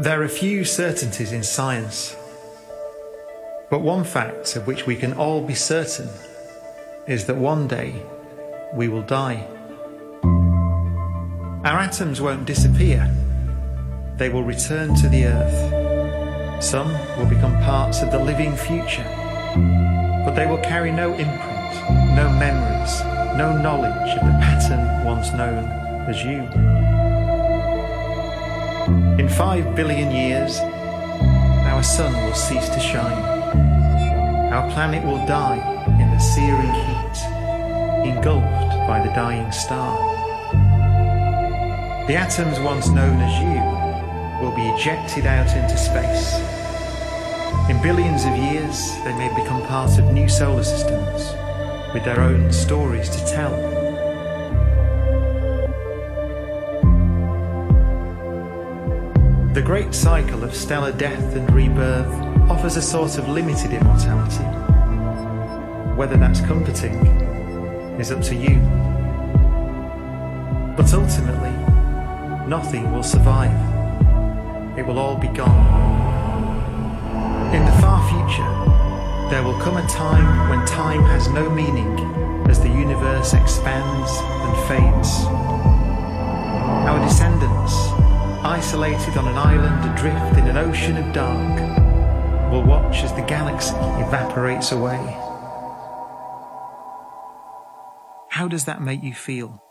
There are few certainties in science, but one fact of which we can all be certain is that one day we will die. Our atoms won't disappear, they will return to the earth. Some will become parts of the living future, but they will carry no imprint, no memories, no knowledge of the pattern once known as you. In five billion years, our sun will cease to shine. Our planet will die in the searing heat, engulfed by the dying star. The atoms once known as you will be ejected out into space. In billions of years, they may become part of new solar systems with their own stories to tell. The great cycle of stellar death and rebirth offers a sort of limited immortality. Whether that's comforting is up to you. But ultimately, nothing will survive. It will all be gone. In the far future, there will come a time when time has no meaning as the universe expands and fades. Our descendants isolated on an island adrift in an ocean of dark, will watch as the galaxy evaporates away. How does that make you feel?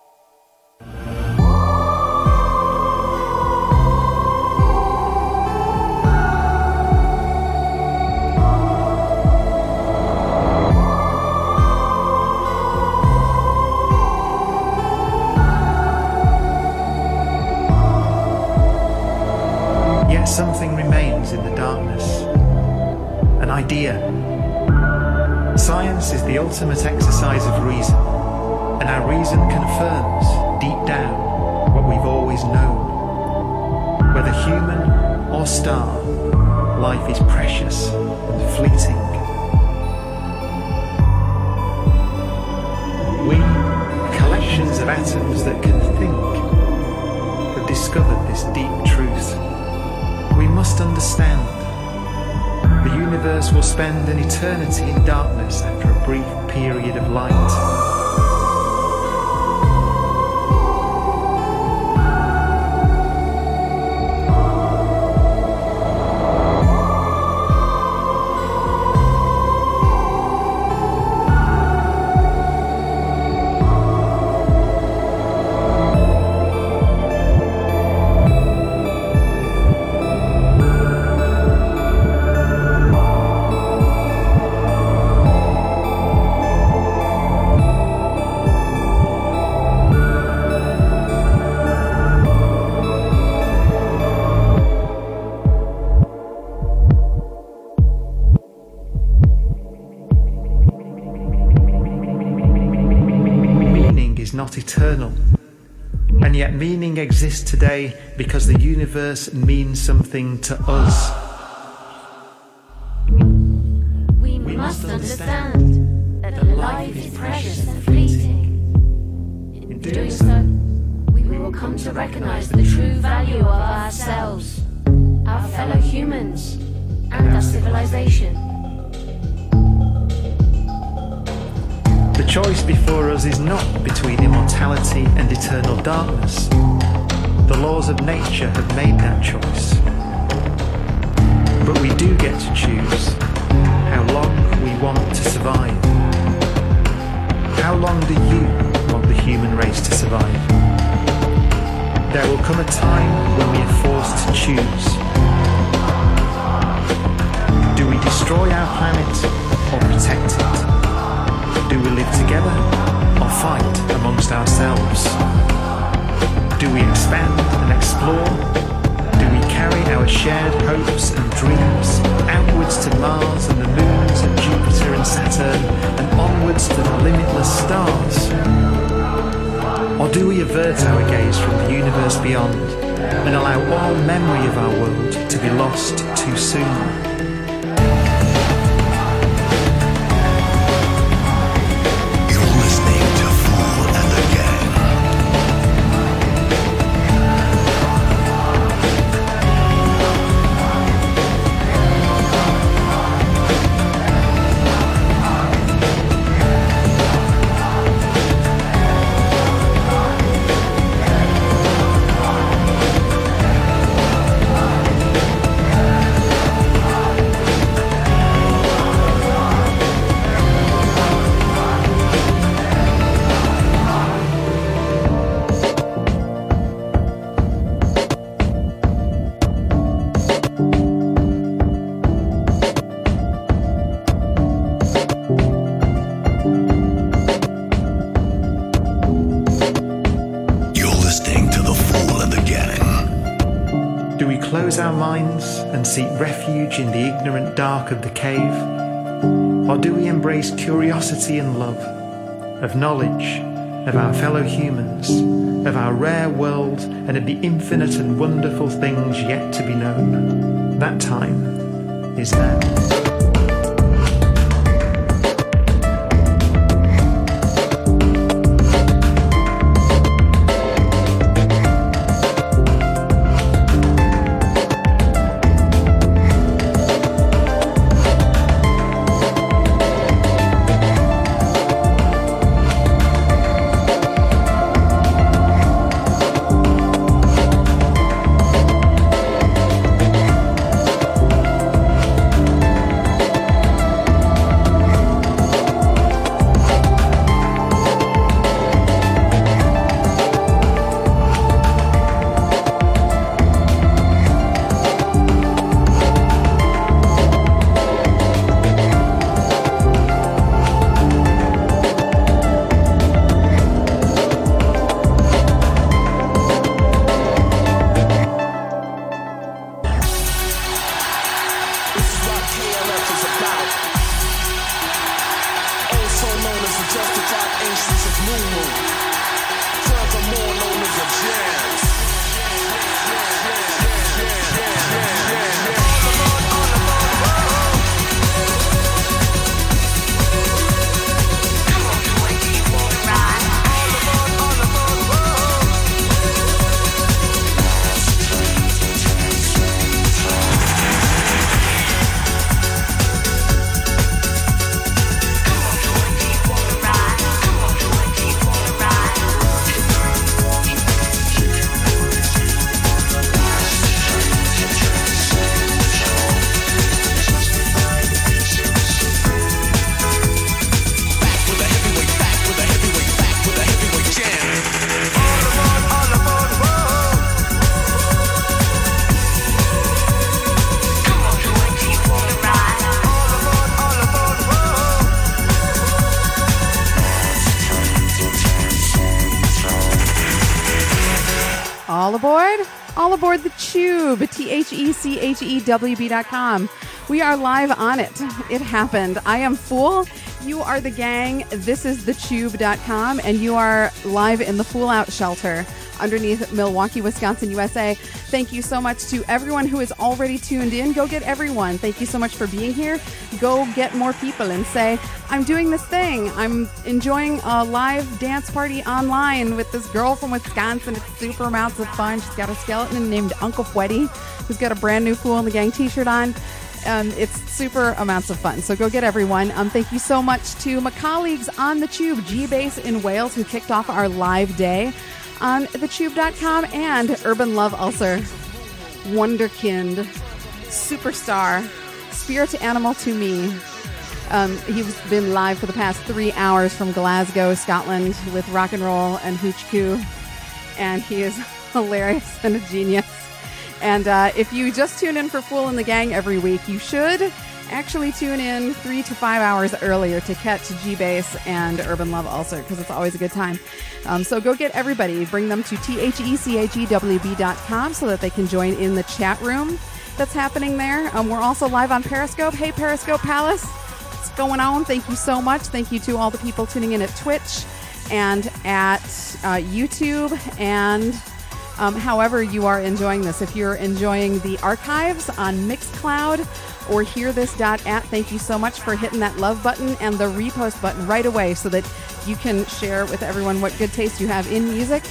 Ultimate exercise of reason, and our reason confirms deep down what we've always known. Whether human or star, life is precious and fleeting. We, collections of atoms that can think, have discovered this deep truth we must understand. Universe will spend an eternity in darkness after a brief period of light. Exists today because the universe means something to us. Refuge in the ignorant dark of the cave? Or do we embrace curiosity and love, of knowledge, of our fellow humans, of our rare world, and of the infinite and wonderful things yet to be known? That time is now. C H E W B dot com. We are live on it. It happened. I am Phoole. You are the gang. This is thechewb.com, and you are live in the Phoole Out shelter underneath Milwaukee, Wisconsin, USA. Thank you so much to everyone who is already tuned in. Go get everyone. Thank you so much for being here. Go get more people and say, I'm doing this thing. I'm enjoying a live dance party online with this girl from Wisconsin. It's super amounts of fun. She's got a skeleton named Uncle Fweddy, who's got a brand new Phoole in the Gang t shirt on. Um, it's super amounts of fun. So go get everyone. Um, thank you so much to my colleagues on the Chewb, G Base in Wales, who kicked off our live day on thechewb.com and Urban Love Ulcer, Wonderkind, Superstar, Spirit Animal to Me. Um, he's been live for the past three hours from Glasgow, Scotland, with rock and roll and hoochie and he is hilarious and a genius. And uh, if you just tune in for Phoole and the Gang every week, you should actually tune in three to five hours earlier to catch G Bass and Urban Love Ulcer because it's always a good time. Um, so go get everybody, bring them to T H C H W B.com so that they can join in the chat room that's happening there. Um, we're also live on Periscope. Hey, Periscope Palace, what's going on? Thank you so much. Thank you to all the people tuning in at Twitch and at uh, YouTube and um, however you are enjoying this. If you're enjoying the archives on Mixcloud or hearthis.at, thank you so much for hitting that love button and the repost button right away so that you can share with everyone what good taste you have in music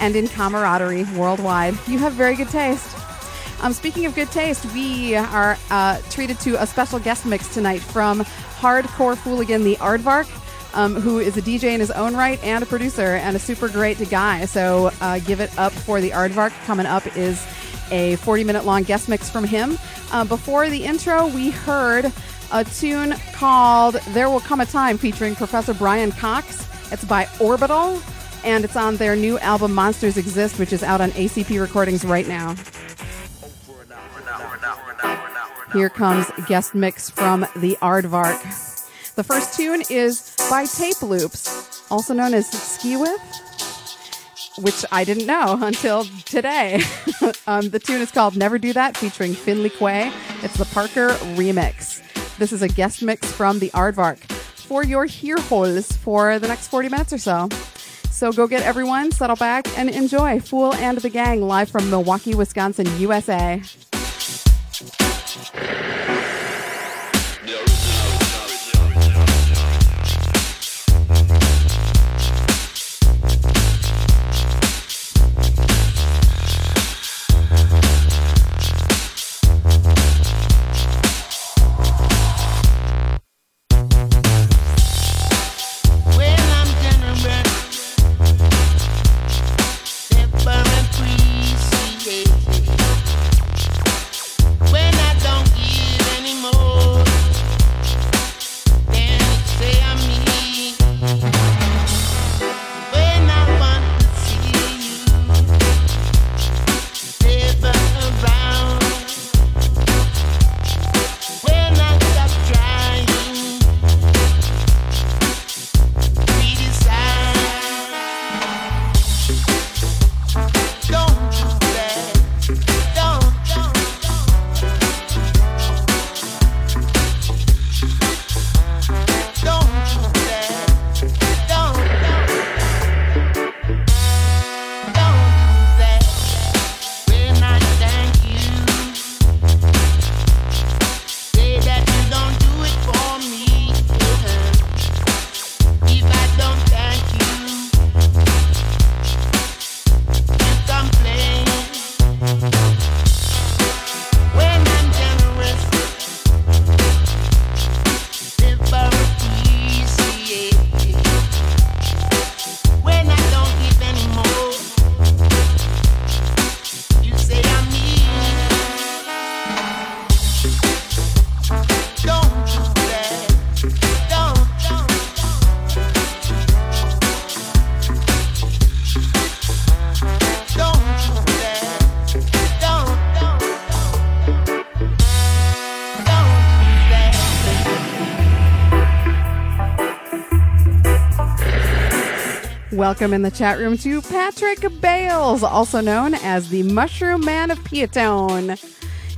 and in camaraderie worldwide. You have very good taste. Um, speaking of good taste, we are uh, treated to a special guest mix tonight from Hardcore Fooligan, the Aardvark um, who is a DJ in his own right and a producer and a super great guy. So uh, give it up for the Aardvark. Coming up is a 40 minute long guest mix from him. Uh, before the intro, we heard a tune called There Will Come a Time featuring Professor Brian Cox. It's by Orbital and it's on their new album Monsters Exist, which is out on ACP Recordings right now. Here comes guest mix from the Aardvark. The first tune is by Tape Loops, also known as Skeewiff. which I didn't know until today. um, the tune is called Never Do That, featuring Finley Quaye. It's the Parker remix. This is a guest mix from the Aardvark for your ear holes for the next 40 minutes or so. So go get everyone, settle back, and enjoy Phoole and the Gang live from Milwaukee, Wisconsin, USA. Welcome in the chat room to Patrick Bales, also known as the Mushroom Man of Piatone.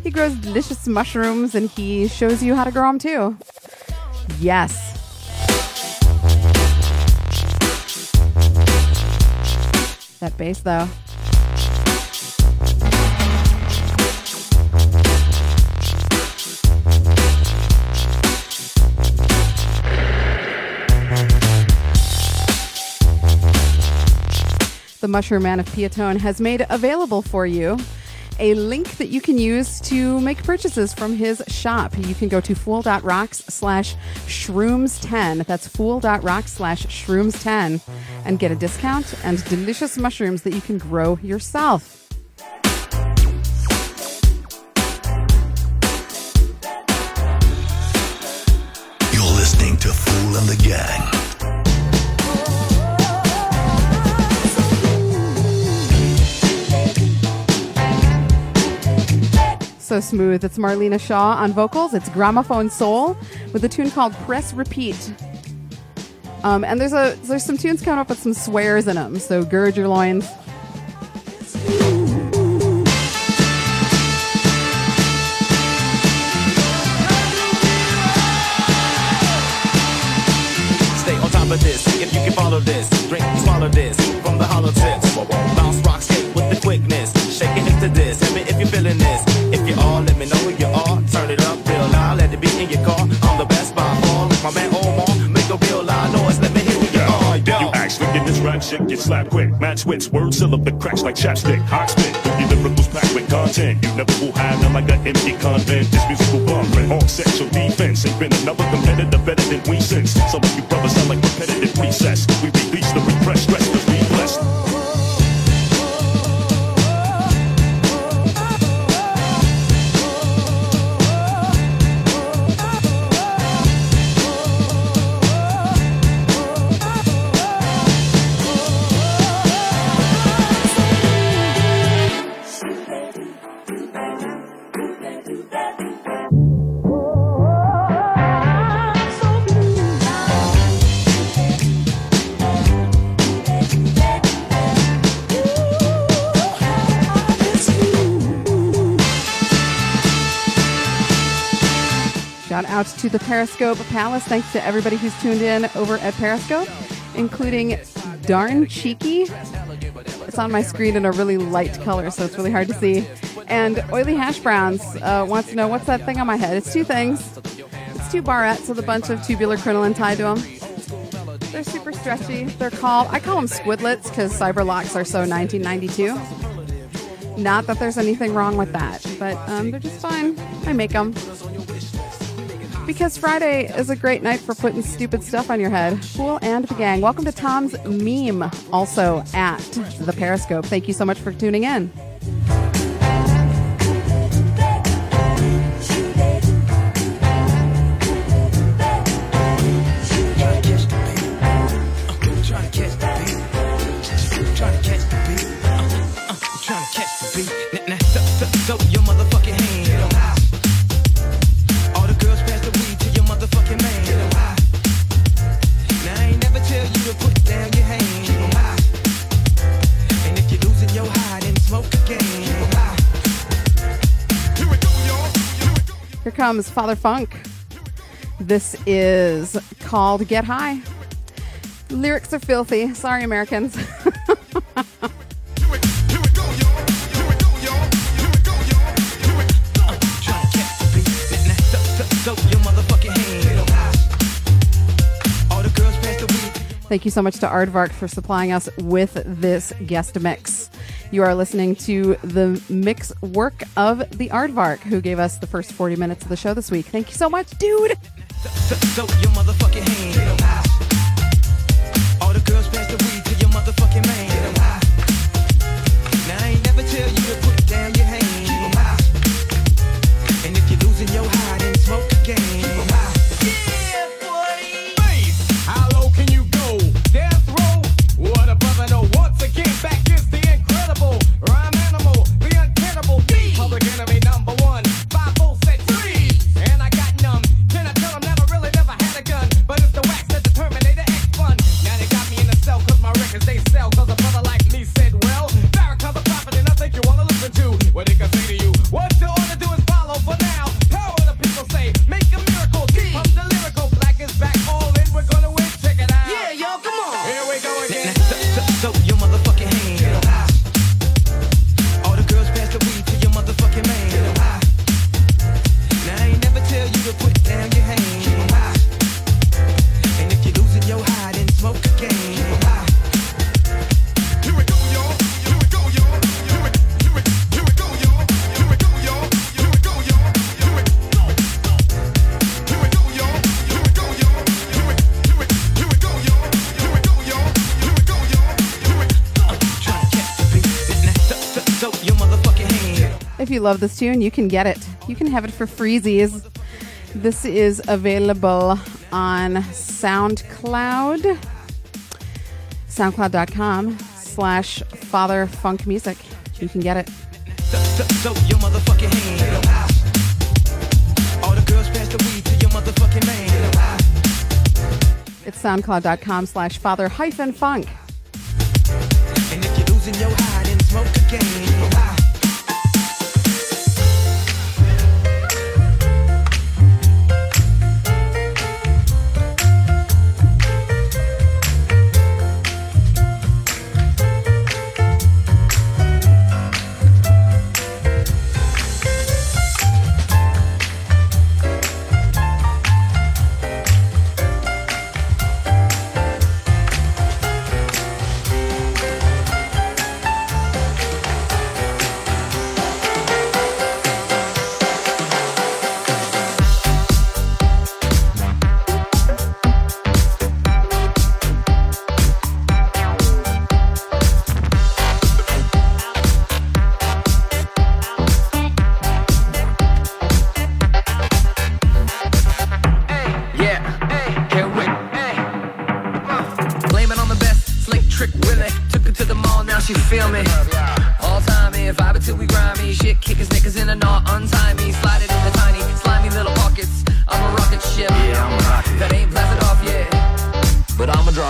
He grows delicious mushrooms and he shows you how to grow them too. Yes. That bass, though. Mushroom Man of Piatone has made available for you a link that you can use to make purchases from his shop. You can go to fool.rocks slash shrooms10. That's fool.rocks slash shrooms10 and get a discount and delicious mushrooms that you can grow yourself. So smooth. It's Marlena Shaw on vocals. It's Gramophone Soul with a tune called Press Repeat. Um, and there's a there's some tunes coming up with some swears in them. So gird your loins. Stay on top of this. If you can follow this, drink, swallow this from the hollow tips. Get slapped quick. Match wits, words fill up the cracks like chapstick. Hot spit, your lyricals packed with content. You never will hide none like an empty convent. This musical blueprint, all sexual defense. Ain't been another competitor better than we since. Some of you brothers sound like the Periscope Palace. Thanks to everybody who's tuned in over at Periscope, including Darn Cheeky. It's on my screen in a really light color, so it's really hard to see. And Oily Hash Browns uh, wants to know what's that thing on my head? It's two things. It's two barrettes with a bunch of tubular crinoline tied to them. They're super stretchy. They're called, I call them squidlets because cyberlocks are so 1992. Not that there's anything wrong with that, but um, they're just fine. I make them. Because Friday is a great night for putting stupid stuff on your head. Cool and the gang. Welcome to Tom's Meme, also at the Periscope. Thank you so much for tuning in. comes Father Funk. This is called Get High. Lyrics are filthy. Sorry, Americans. Thank you so much to Aardvark for supplying us with this guest mix. You are listening to the mix work of the Aardvark, who gave us the first 40 minutes of the show this week. Thank you so much, dude. love this tune, you can get it. You can have it for freezies. This is available on SoundCloud, soundcloud.com slash Father Funk Music. You can get it. It's soundcloud.com slash father hyphen funk.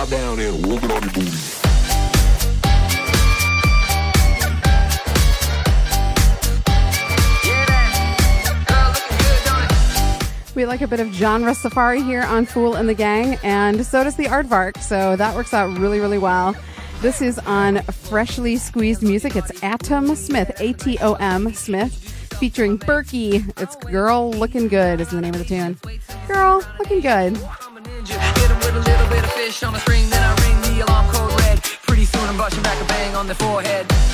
down and on your booty. We like a bit of genre safari here on Phoole and the Gang, and so does the Aardvark, so that works out really, really well. This is on Freshly Squeezed Music. It's Atom Smith, A T O M Smith, featuring Berkey. It's Girl Looking Good, is the name of the tune. Girl Looking Good fish on a string, then I ring the alarm code red. Pretty soon I'm brushing back a bang on the forehead.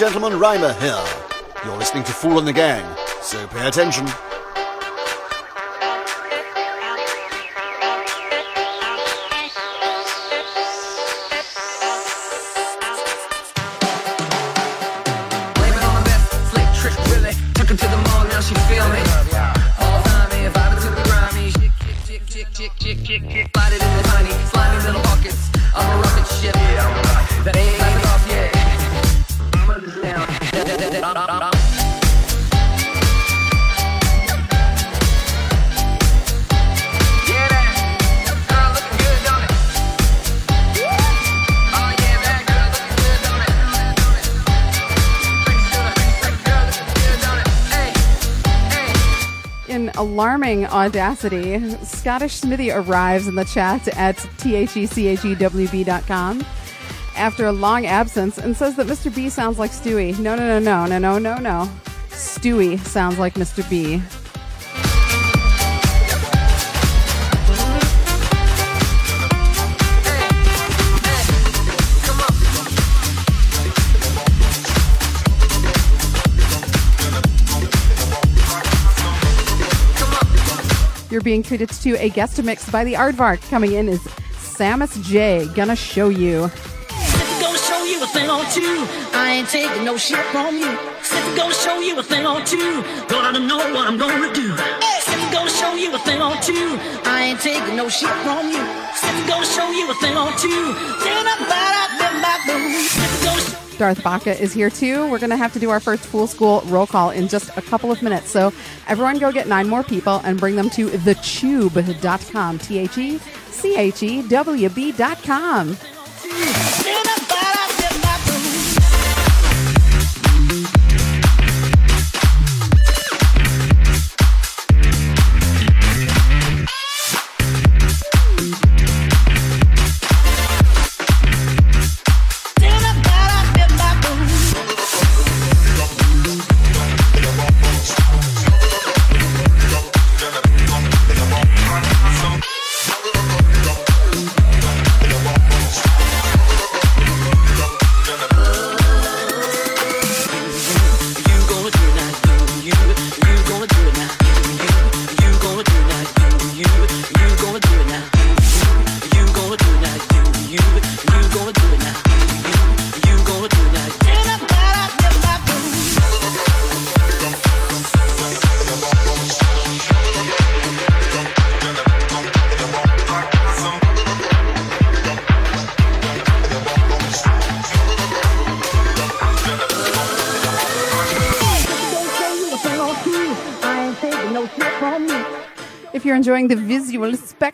Gentleman Rhymer here. You're listening to Phoole and the Gang, so pay attention. Audacity, Scottish Smithy arrives in the chat at thechewb.com after a long absence and says that Mr. B sounds like Stewie. No, no, no, no, no, no, no, no. Stewie sounds like Mr. B. You're being treated to a guest mix by the Aardvark. Coming in is Samus J. Gonna show you. Show you a thing or two. I ain't taking no shit from you. Show you a thing or two. Gonna know what I'm gonna do. Show you a thing or two. I ain't taking no shit from you. Show you a thing or two. Then I'm out my blues. Simply gonna show Darth Baca is here too. We're going to have to do our first Phoole School roll call in just a couple of minutes. So everyone go get nine more people and bring them to thechewb.com. T H E C H E W B.com.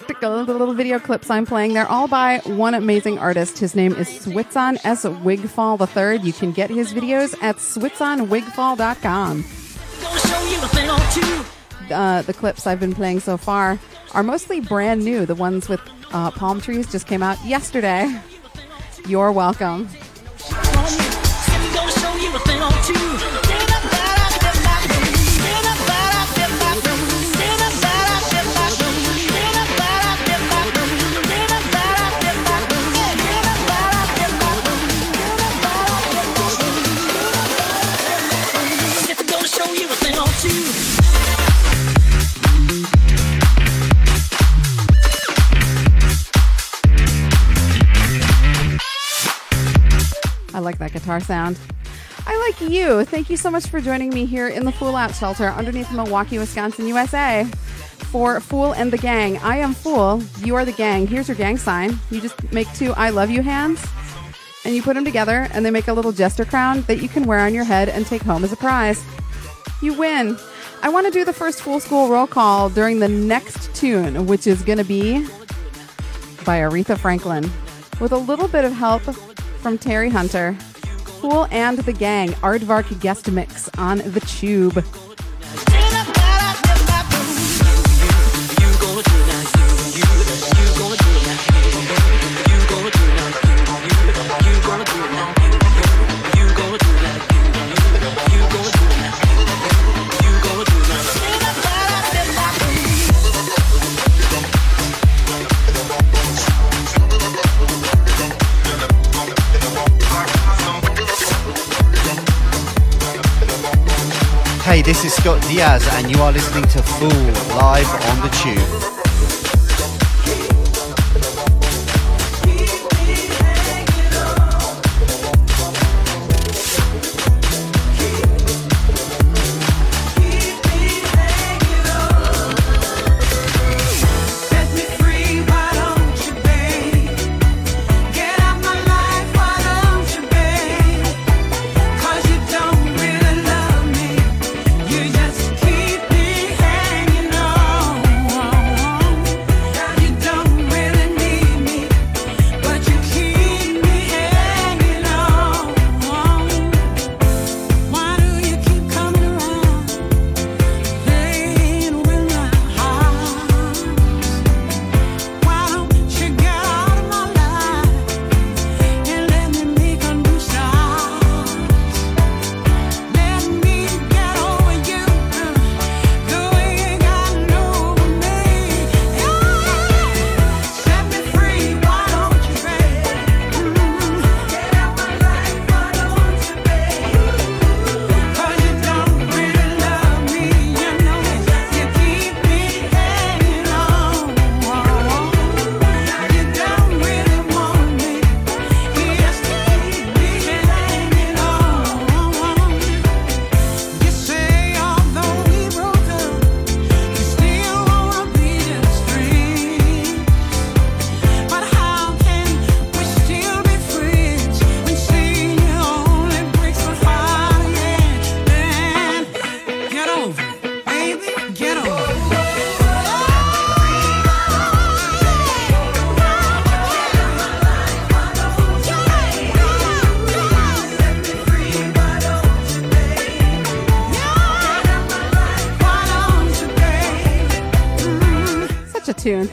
spectacle, the little video clips I'm playing, they're all by one amazing artist. His name is Switzon S. Wigfall III. You can get his videos at switzonwigfall.com. Gonna show you a thing or two. uh, the clips I've been playing so far are mostly brand new. The ones with uh, palm trees just came out yesterday. You're welcome. Like that guitar sound. I like you. Thank you so much for joining me here in the Phoole Out Shelter underneath Milwaukee, Wisconsin, USA for Phoole and the Gang. I am Phoole. You are the gang. Here's your gang sign. You just make two I love you hands and you put them together and they make a little jester crown that you can wear on your head and take home as a prize. You win. I want to do the first Phoole School roll call during the next tune, which is going to be by Aretha Franklin with a little bit of help from Terry Hunter. Phoole and the Gang, Aardvark guest mix on the Chewb. This is Scott Diaz, and you are listening to Phoole live on the Chewb.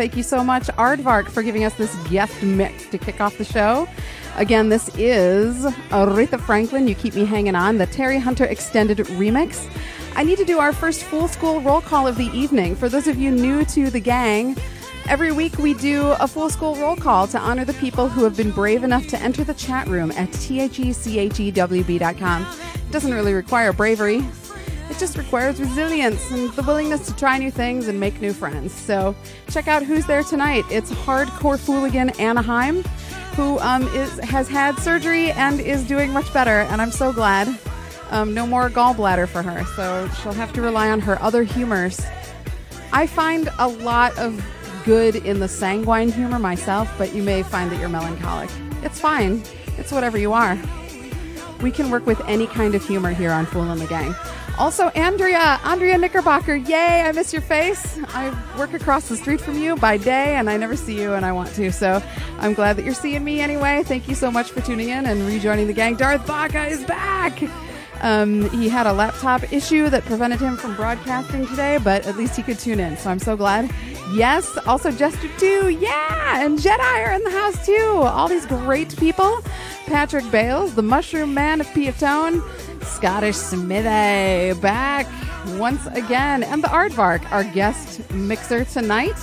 Thank you so much, Aardvark, for giving us this guest mix to kick off the show. Again, this is Aretha Franklin, You Keep Me Hanging On, the Terry Hunter Extended Remix. I need to do our first full school roll call of the evening. For those of you new to the gang, every week we do a full school roll call to honor the people who have been brave enough to enter the chat room at thechechewb.com. It doesn't really require bravery. It just requires resilience and the willingness to try new things and make new friends. So check out who's there tonight. It's Hardcore Fooligan Anaheim, who um, is has had surgery and is doing much better, and I'm so glad. Um, no more gallbladder for her, so she'll have to rely on her other humors. I find a lot of good in the sanguine humor myself, but you may find that you're melancholic. It's fine. It's whatever you are. We can work with any kind of humor here on Phoole and the Gang. Also, Andrea, Andrea Knickerbocker, yay, I miss your face. I work across the street from you by day and I never see you and I want to. So I'm glad that you're seeing me anyway. Thank you so much for tuning in and rejoining the gang. Darth Baca is back. Um, he had a laptop issue that prevented him from broadcasting today, but at least he could tune in. So I'm so glad. Yes, also Jester too. Yeah, and Jedi are in the house too. All these great people. Patrick Bales, the Mushroom Man of Piatone, Scottish Smithy back once again, and the Aardvark, our guest mixer tonight.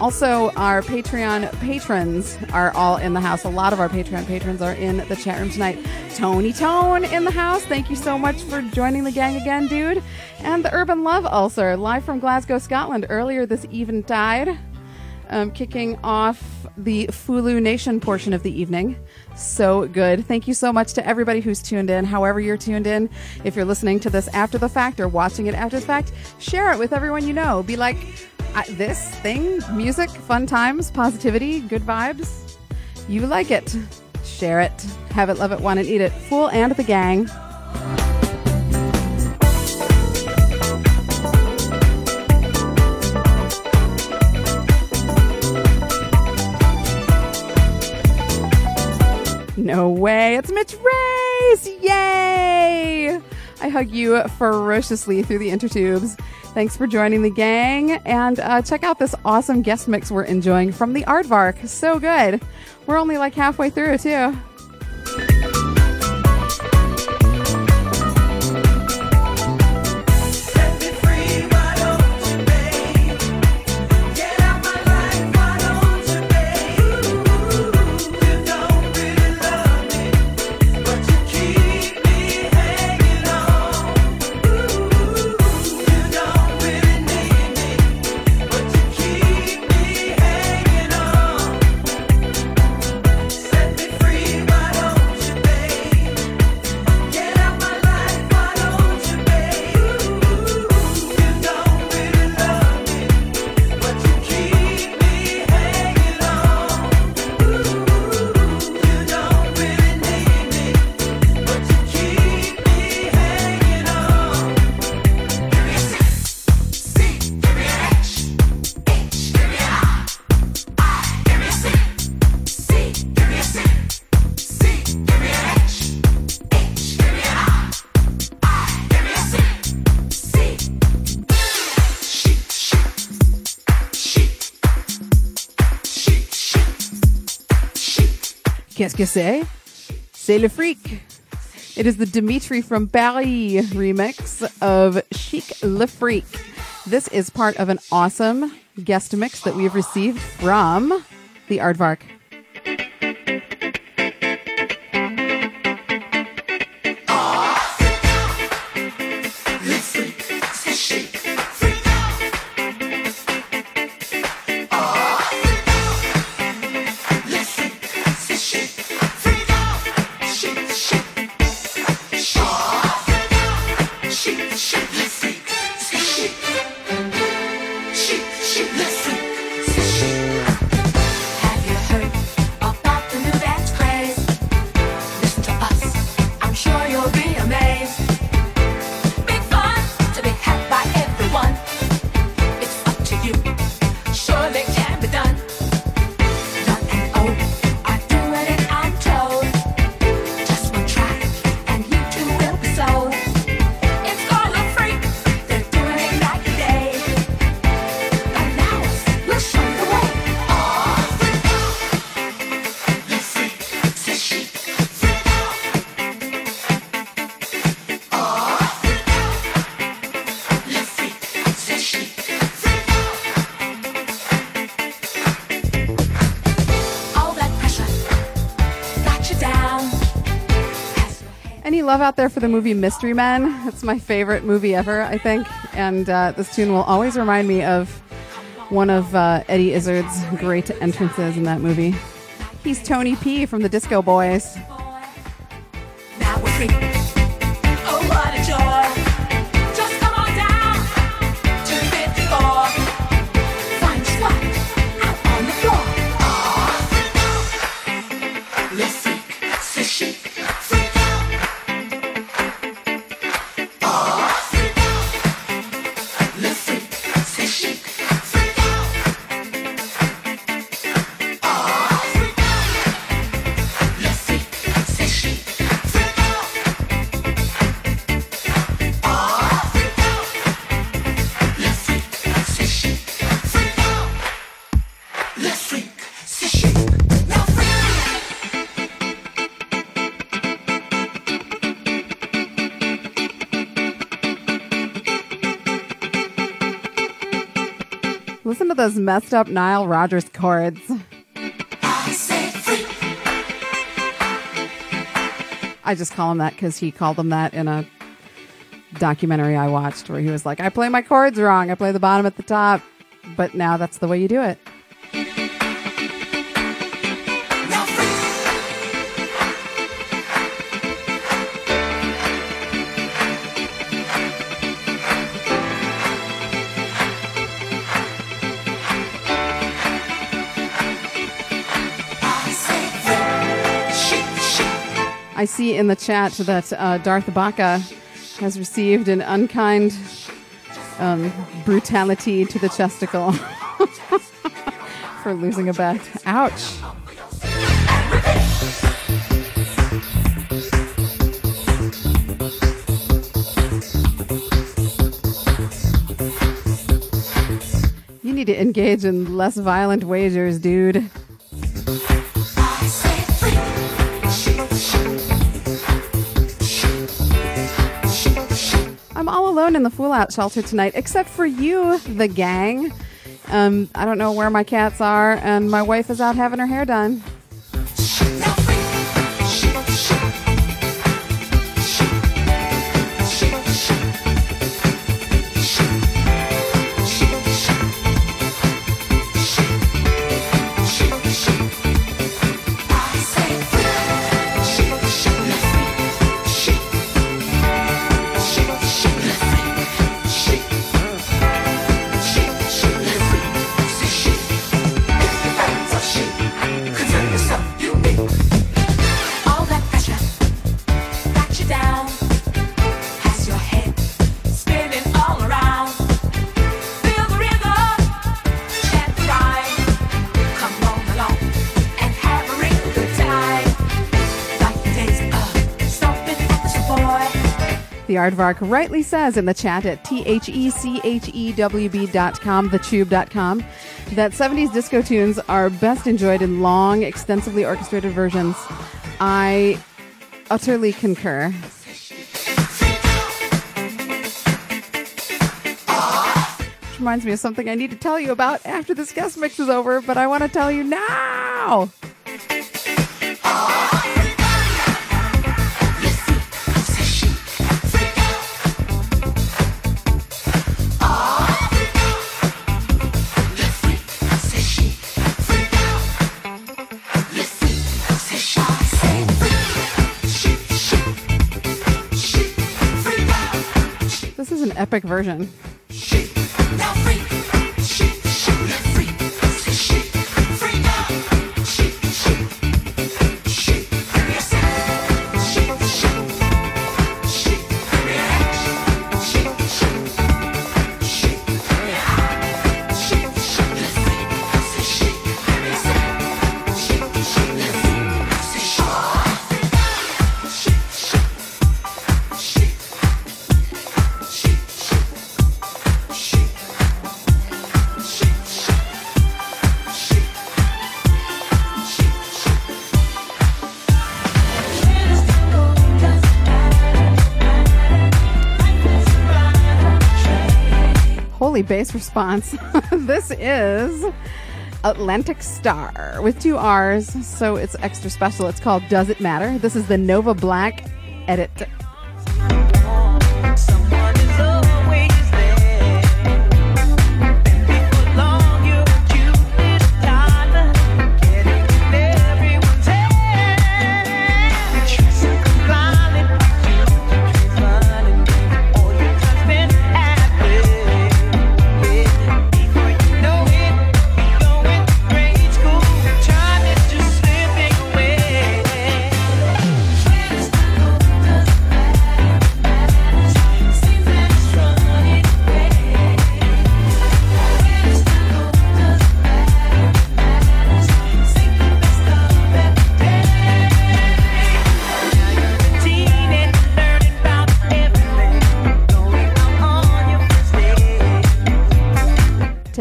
Also, our Patreon patrons are all in the house. A lot of our Patreon patrons are in the chat room tonight. Tony Tone in the house. Thank you so much for joining the gang again, dude. And the Urban Love Ulcer, live from Glasgow, Scotland, earlier this eventide. um, kicking off the Phoole Nation portion of the evening. So good. Thank you so much to everybody who's tuned in, however, you're tuned in. If you're listening to this after the fact or watching it after the fact, share it with everyone you know. Be like, "I- this thing, music, fun times, positivity, good vibes. You like it. Share it. Have it, love it, want it, eat it. Phoole and the gang. No way. It's Mitch Race. Yay. I hug you ferociously through the intertubes. Thanks for joining the gang. And uh, check out this awesome guest mix we're enjoying from the Aardvark. So good. We're only like halfway through, too. Qu'est-ce que c'est? Le freak. It is the Dimitri from Paris remix of Chic Le Freak. This is part of an awesome guest mix that we've received from the Aardvark. Out there for the movie Mystery Men? It's my favorite movie ever, I think. And uh, this tune will always remind me of one of uh, Eddie Izzard's great entrances in that movie. He's Tony P from the Disco Boys. Those messed up Nile Rodgers chords. I. Just call him that because he called them that in a documentary I watched where he was like, I play my chords wrong. I play the bottom at the top. But now that's the way you do it. I see in the chat that uh, Darth Baka has received an unkind um, brutality to the chesticle for losing a bet. Ouch. You need to engage in less violent wagers, dude. Alone in the fool out shelter tonight, except for you, the gang. Um, I don't know where my cats are, and my wife is out having her hair done. Aardvark rightly says in the chat at T H E C H E W B dot com, thechewb.com, that 70s disco tunes are best enjoyed in long, extensively orchestrated versions. I utterly concur. Which reminds me of something I need to tell you about after this guest mix is over, but I want to tell you now. Epic version. Holy bass response. this is Atlantic Starr with two R's, so it's extra special. It's called Does It Matter? This is the Nova Black edit.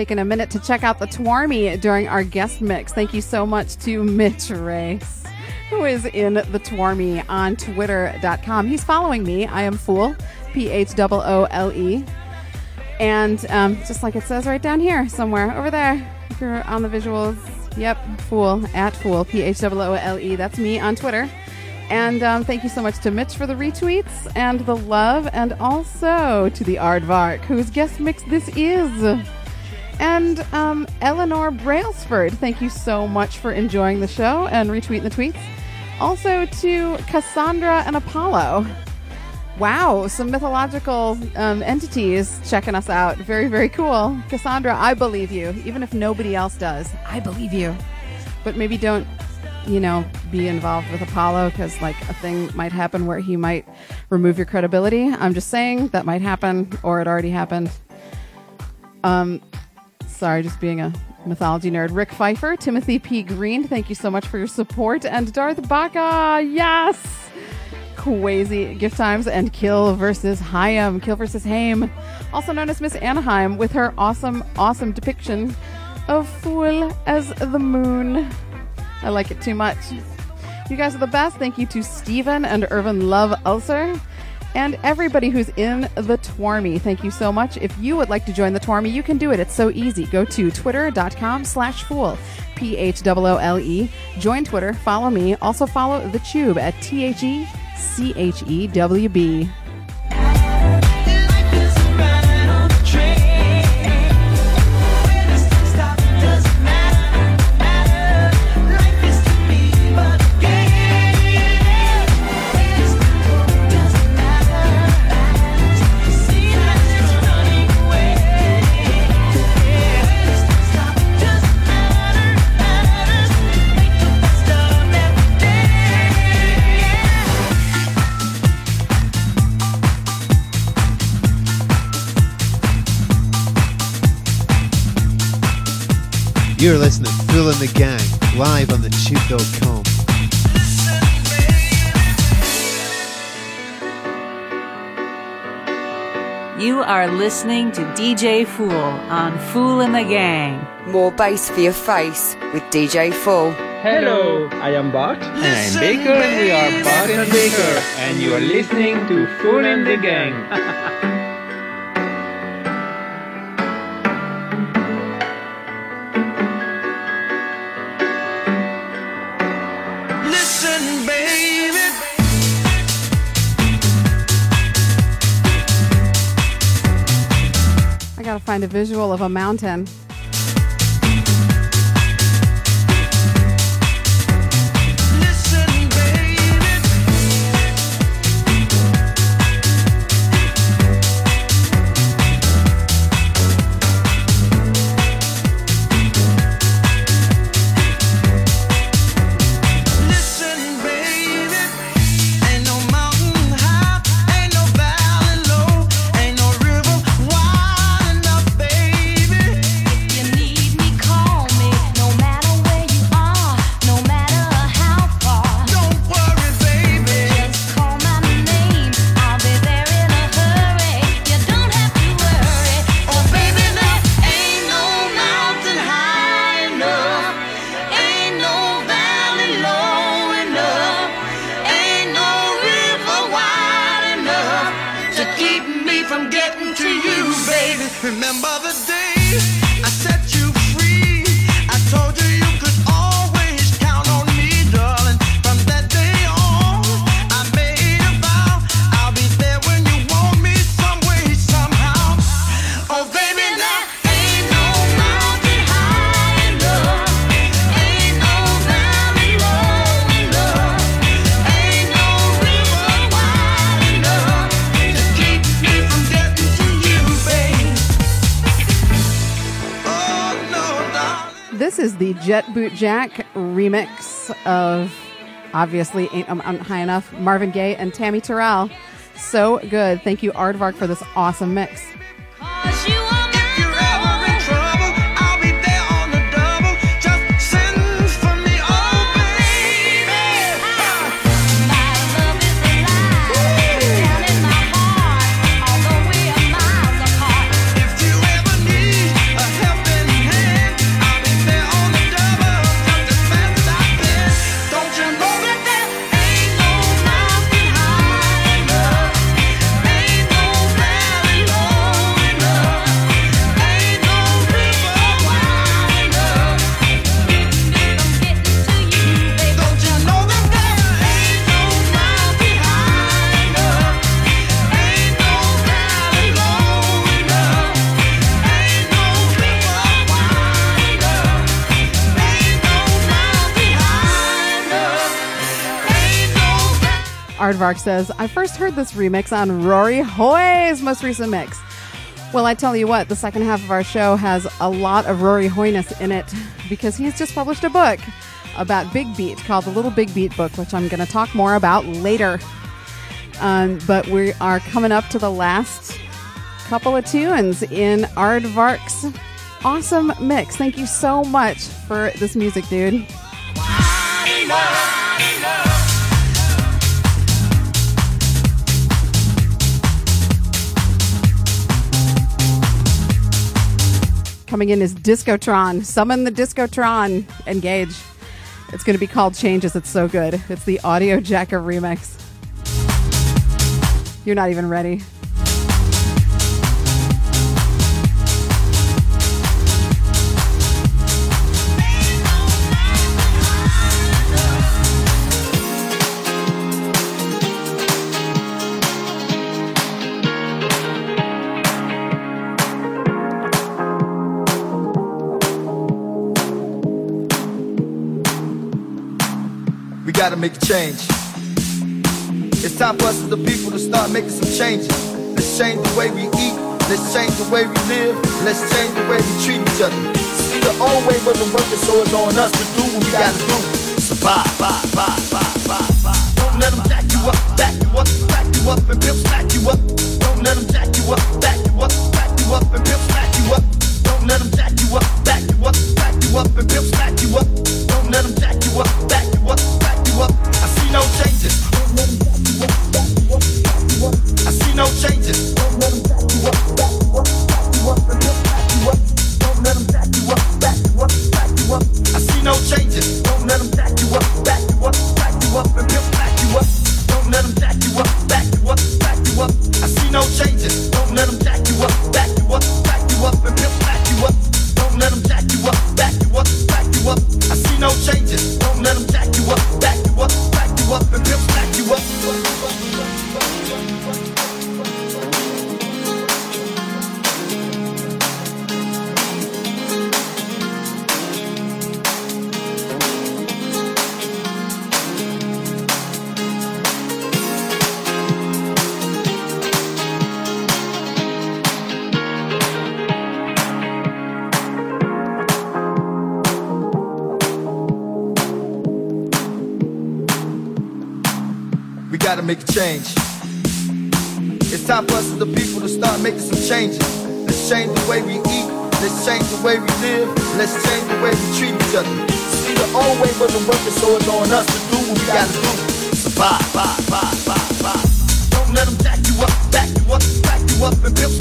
Taking a minute to check out the Twarmy during our guest mix. Thank you so much to Mitch Race, who is in the Twarmy on twitter.com. He's following me. I am Phoole, P H O O L E. And um, just like it says right down here, somewhere over there, if you're on the visuals, yep, Phoole, at Phoole, P H O O L E. That's me on Twitter. And um, thank you so much to Mitch for the retweets and the love, and also to the Aardvark, whose guest mix this is. And um, Eleanor Brailsford, thank you so much for enjoying the show and retweeting the tweets. Also to Cassandra and Apollo. Wow, some mythological um, entities checking us out. Very, very cool. Cassandra, I believe you. Even if nobody else does, I believe you. But maybe don't you know, be involved with Apollo because like a thing might happen where he might remove your credibility. I'm just saying that might happen or it already happened. Um, sorry, just being a mythology nerd. Rick Pfeiffer, Timothy P. Green, thank you so much for your support, and Darth Baca, yes. Quasi gift times and Kill versus Haim, Kill versus Haim, also known as Miss Anaheim, with her awesome, awesome depiction of Phoole as the Moon. I like it too much. You guys are the best. Thank you to Stephen and Urban Love Ulcer and everybody who's in the Twarmy. Thank you so much. If you would like to join the Twarmy, you can do it. It's so easy. Go to twitter.com slash phoole. P H O O L E. Join Twitter. Follow me. Also follow the Chewb at T H E C H E W B. You're listening to Phoole in the Gang live on thechewb.com. You are listening to DJ Phoole on Phoole in the Gang. More bass for your face with DJ Phoole. Hello, I am Bart. And I'm Baker, and we are Bart and Baker, and you are listening to Phoole in the Gang. find a visual of a mountain. You, baby. Remember the day Is the Jetboot Jack remix of obviously Ain't um, um, High Enough, Marvin Gaye and Tammy Terrell. So good. Thank you, Aardvark, for this awesome mix. Aardvark says, I first heard this remix on Rory Hoy's most recent mix. Well, I tell you what, the second half of our show has a lot of Rory Hoyness in it because he's just published a book about Big Beat called the Little Big Beat book, which I'm going to talk more about later. Um, but we are coming up to the last couple of tunes in Aardvark's awesome mix. Thank you so much for this music, dude. Coming in is Discotron. Summon the Discotron. Engage. It's going to be called Changes. It's so good. It's the Audio Jacker remix. You're not even ready. Gotta make a change. It's time for us as the people to start making some changes. Let's change the way we eat. Let's change the way we live. Let's change the way we treat each other. See, the old way wasn't working, so it's on us to do what we gotta do. Survive, survive, survive, survive, survive. Don't let them jack you up, back you up, back you up, and pimp smack you up. Don't let them jack you up, back you up, back you up, and pimp smack you up. Don't let them jack you up, back you up, back you up, and pimp smack you up. Don't let them jack you up, back you up, no changes. Change. It's time for us as the people to start making some changes. Let's change the way we eat. Let's change the way we live. Let's change the way we treat each other. See, the old way wasn't working, so it's on us to do what we gotta do. Survive, survive, survive, survive, survive. Don't let them jack you up, back you up, back you up, and pimp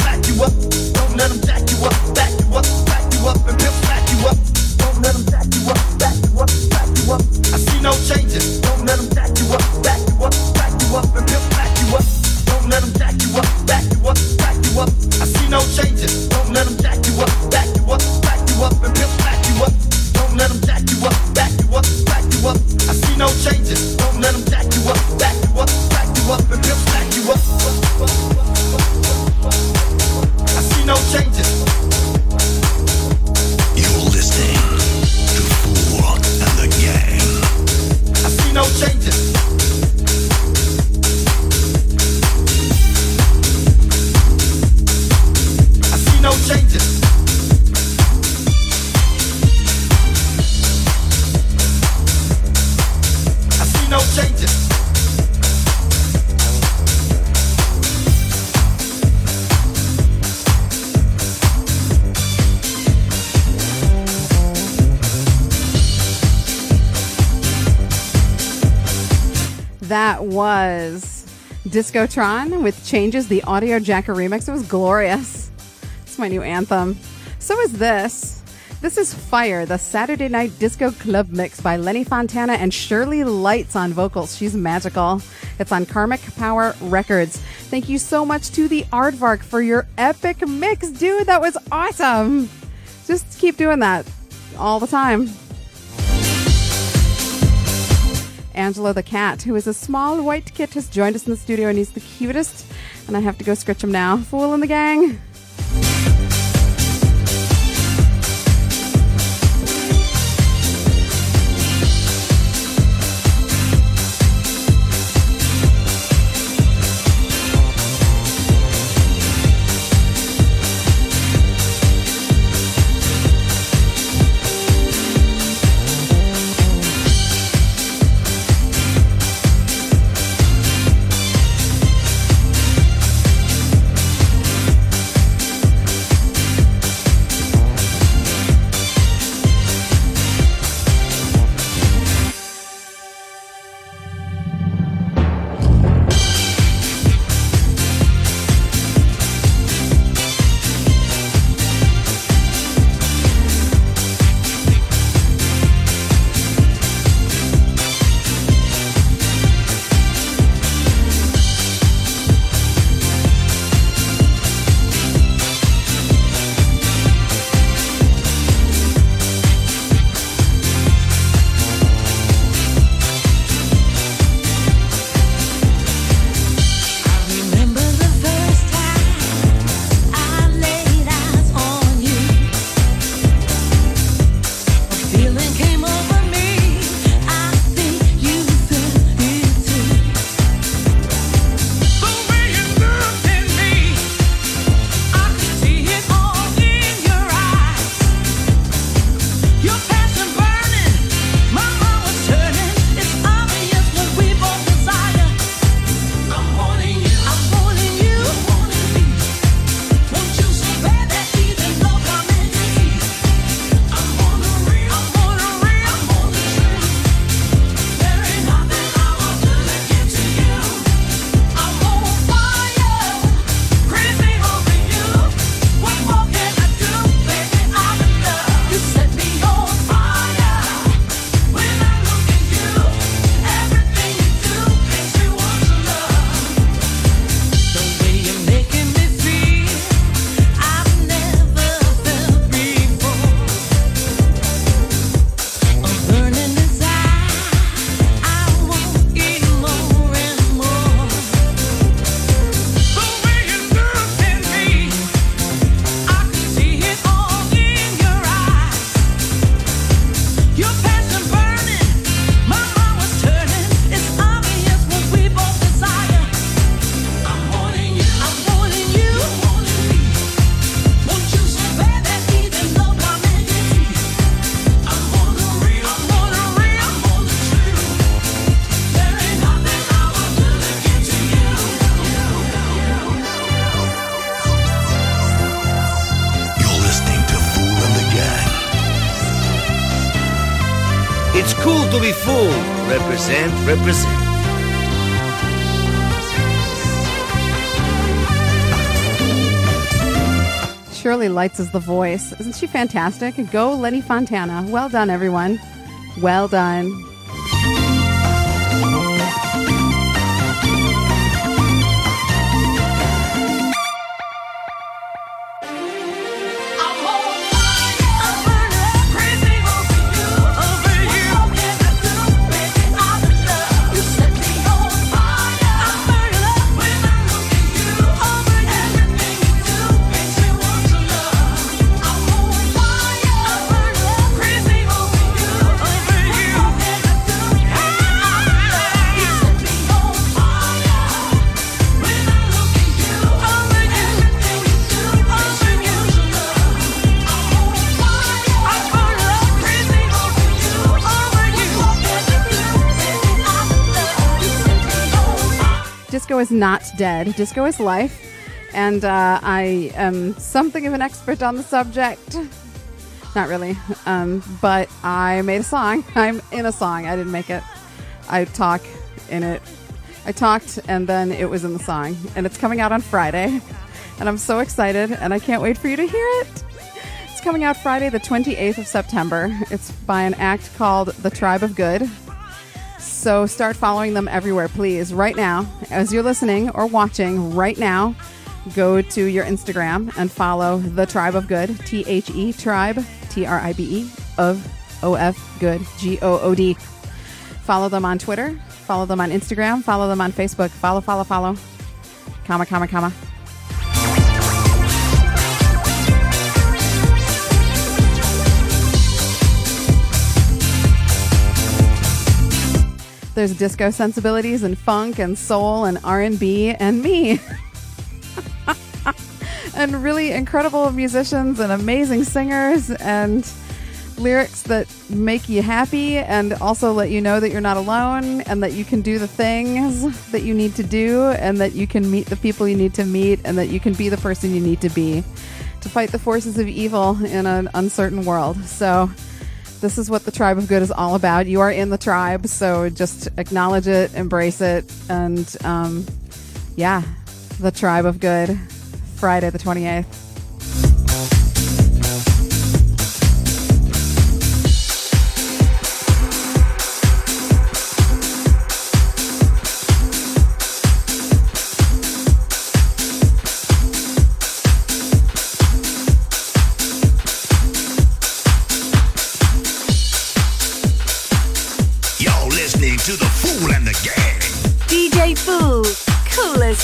was Discotron with Changes, the Audio Jacker remix. It was glorious. It's my new anthem. So is this. This is Fire, the Saturday Night Disco Club mix by Lenny Fontana and Shirley Lites on vocals. She's magical. It's on Karmic Power Records. Thank you so much to the Aardvark for your epic mix, dude. That was awesome. Just keep doing that all the time. Angelo the cat, who is a small white kit, has joined us in the studio and he's the cutest. And I have to go scritch him now. Phoole in the gang. Represent. Shirley Lites is the voice. Isn't she fantastic? Go Lenny Fontana. Well done, everyone. Well done. Disco is not dead. Disco is life. And uh, I am something of an expert on the subject. Not really. Um, but I made a song. I'm in a song. I didn't make it. I talk in it. I talked and then it was in the song. And it's coming out on Friday. And I'm so excited and I can't wait for you to hear it. It's coming out Friday, the 28th of September. It's by an act called The Tribe of Good. So start following them everywhere, please. Right now, as you're listening or watching, right now, go to your Instagram and follow the Tribe of Good, T H E Tribe, T R I B E, of O F Good, G O O D. Follow them on Twitter, follow them on Instagram, follow them on Facebook. Follow, follow, follow. Comma, comma, comma. There's disco sensibilities and funk and soul and R&B and me. and really incredible musicians and amazing singers and lyrics that make you happy and also let you know that you're not alone and that you can do the things that you need to do and that you can meet the people you need to meet and that you can be the person you need to be to fight the forces of evil in an uncertain world. So this is what the tribe of good is all about. You are in the tribe, so just acknowledge it, embrace it, and um, yeah, the tribe of good. Friday the 28th.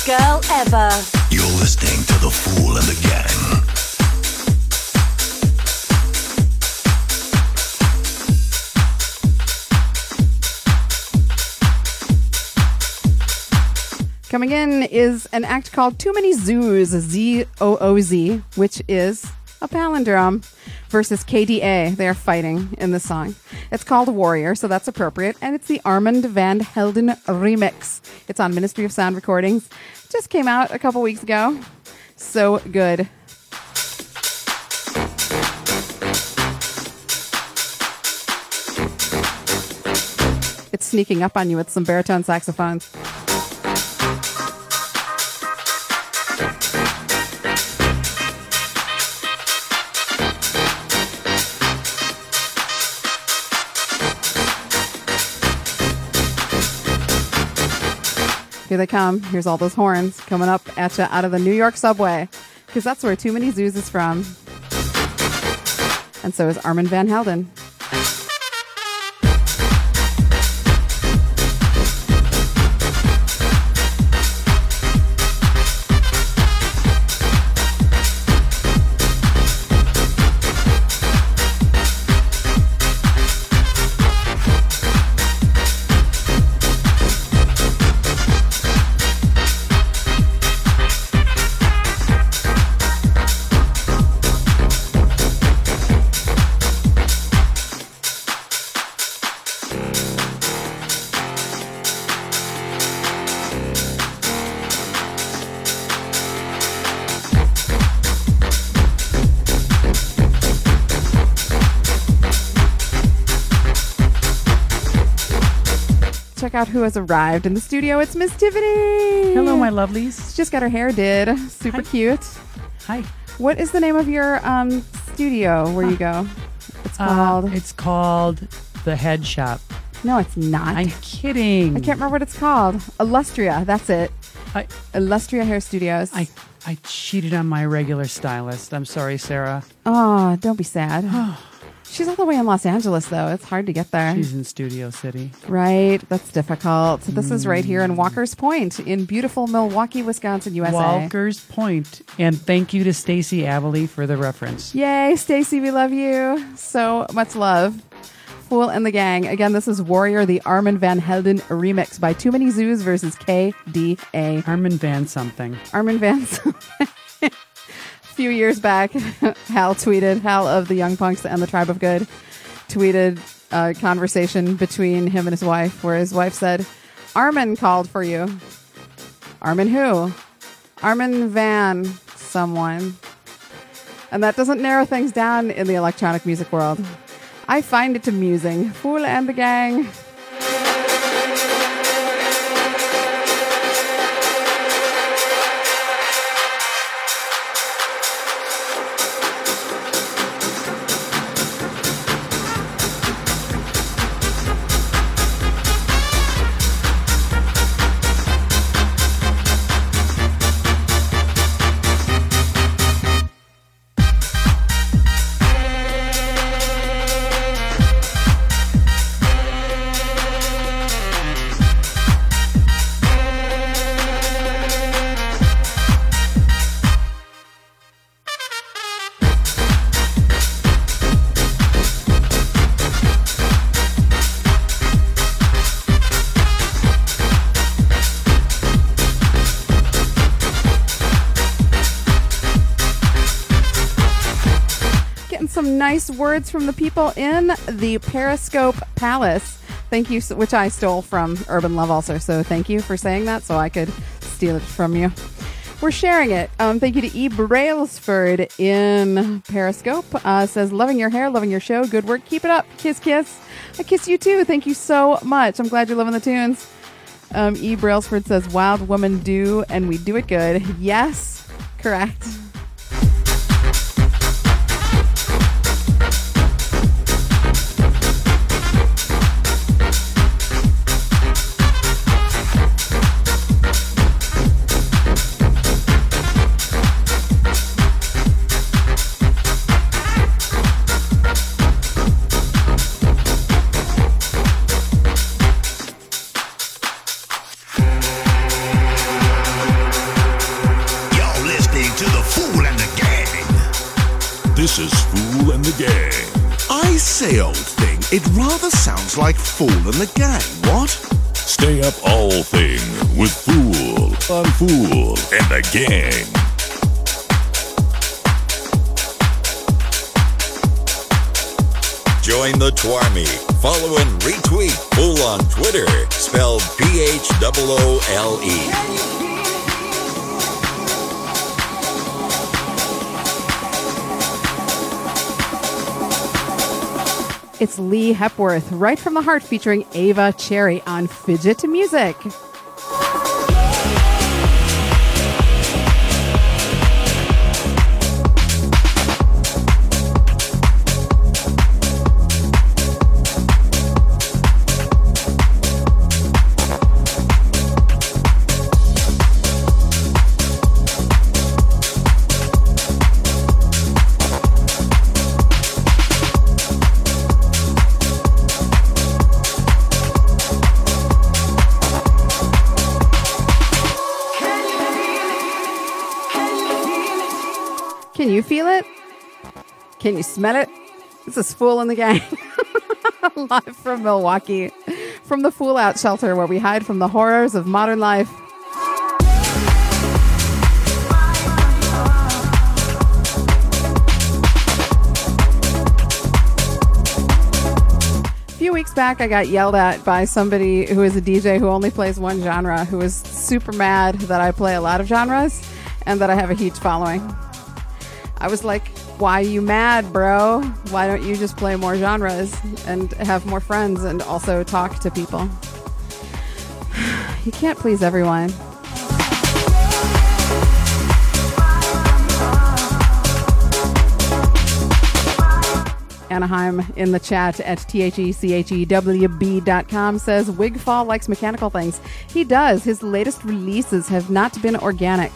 Coolest girl ever. You're listening to The Phoole and the Gang. Coming in is an act called Too Many Zoos, Z O O Z, which is a palindrome, versus KDA. They are fighting in this song. It's called Warrior, so that's appropriate, and it's the Armand Van Helden remix. It's on Ministry of Sound Recordings. Just came out a couple weeks ago. So good. It's sneaking up on you with some baritone saxophones. Here they come. Here's all those horns coming up at you out of the New York subway. Because that's where Too Many Zoos is from. And so is Armin Van Helden. Out who has arrived in the studio. It's Miss Tiffany. Hello, my lovelies. She just got her hair did. Super cute. Hi. What is the name of your um, studio where you go? It's called. Uh, it's called the Head Shop. no, it's not. I'm kidding. I can't remember what it's called. Illustria. That's it. I, Illustria Hair Studios. I I cheated on my regular stylist. I'm sorry, Sarah. oh, don't be sad. She's all the way in Los Angeles, though. It's hard to get there. She's in Studio City. Right. That's difficult. This is right here in mm. Walker's Point in beautiful Milwaukee, Wisconsin, USA. Walker's Point. And thank you to Stacy Avely for the reference. Yay, Stacy, we love you. So much love. Phoole and the Gang. Again, this is Warrior, the Armin Van Helden remix by Too Many Zoos versus KDA. Armin Van something. Armin Van A few years back, Hal tweeted, Hal of the Young Punks and the Tribe of Good, tweeted a conversation between him and his wife where his wife said, Armin called for you. Armin who? Armin Van someone. And that doesn't narrow things down in the electronic music world. I find it amusing. Phoole and the Gang. Words from the people in the Periscope Palace. Thank you, which I stole from Urban Love also. So thank you for saying that so I could steal it from you. We're sharing it. Um, thank you to E. Brailsford in Periscope. Uh, says, loving your hair, loving your show. Good work. Keep it up. Kiss, kiss. I kiss you too. Thank you so much. I'm glad you're loving the tunes. Um, e. Brailsford says, Wild Woman Do, and we do it good. Yes, correct. This is Phoole and the Gang. I say, old thing, it rather sounds like Phoole and the Gang. What? Stay up all thing with Phoole on Phoole and the Gang. Join the Twarmy. Follow and retweet Phoole on Twitter, spelled P H O O L E. It's Lee Hepworth, right from the heart, featuring Ava Cherry on Fidget Music. Can you smell it? This is Phoole in the Gang. Live from Milwaukee, from the Fool Out shelter where we hide from the horrors of modern life. A few weeks back, I got yelled at by somebody who is a DJ who only plays one genre, who was super mad that I play a lot of genres and that I have a huge following. I was like, why are you mad, bro? Why don't you just play more genres and have more friends and also talk to people? you can't please everyone. Anaheim in the chat at E thechewb.com says Wigfall likes mechanical things. He does. His latest releases have not been organic,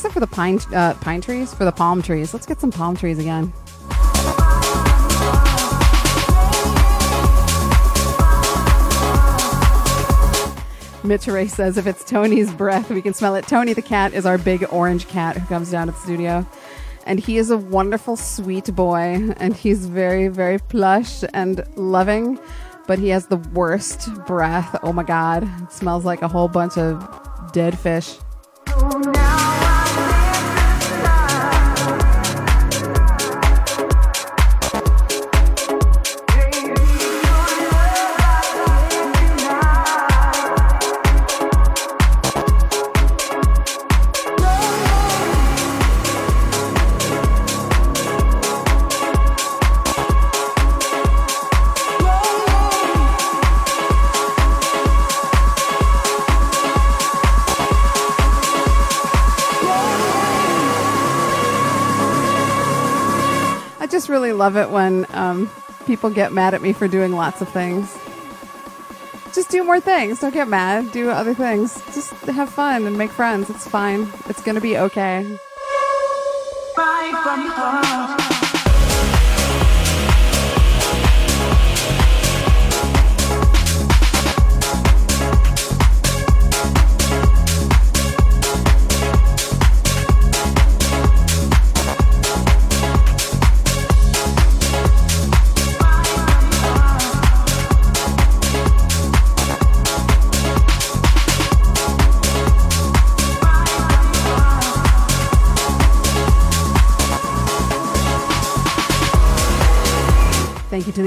except for the pine uh, pine trees, for the palm trees. Let's get some palm trees again. Mitch Ray says if it's Tony's breath, we can smell it. Tony the cat is our big orange cat who comes down to the studio. And he is a wonderful, sweet boy. And he's very, very plush and loving. But he has the worst breath. Oh my God. It smells like a whole bunch of dead fish. I love it when um, people get mad at me for doing lots of things. Just do more things. Don't get mad. Do other things. Just have fun and make friends. It's fine. It's going to be okay. The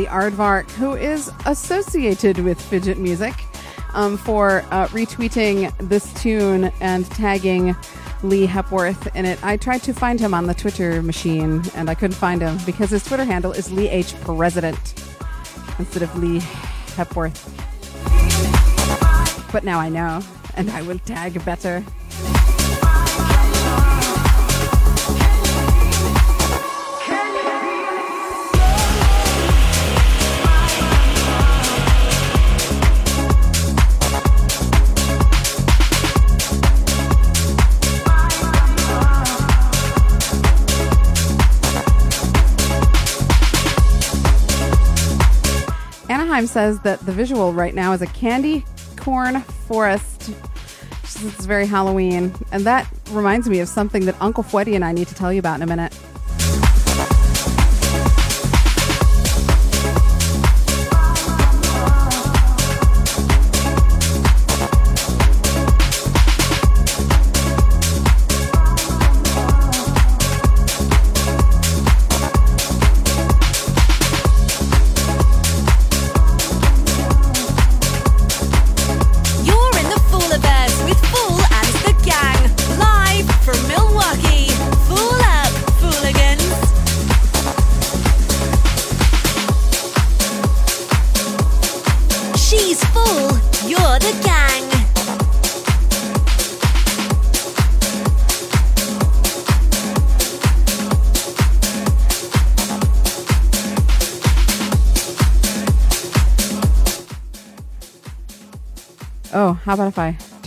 the Aardvark, who is associated with Fidget Music, um, for uh, retweeting this tune and tagging Lee Hepworth in it. I tried to find him on the Twitter machine, and I couldn't find him because his Twitter handle is Lee H. President instead of Lee Hepworth. But now I know, and I will tag better. Says that the visual right now is a candy corn forest. It's very Halloween. And that reminds me of something that Uncle Fweddy and I need to tell you about in a minute.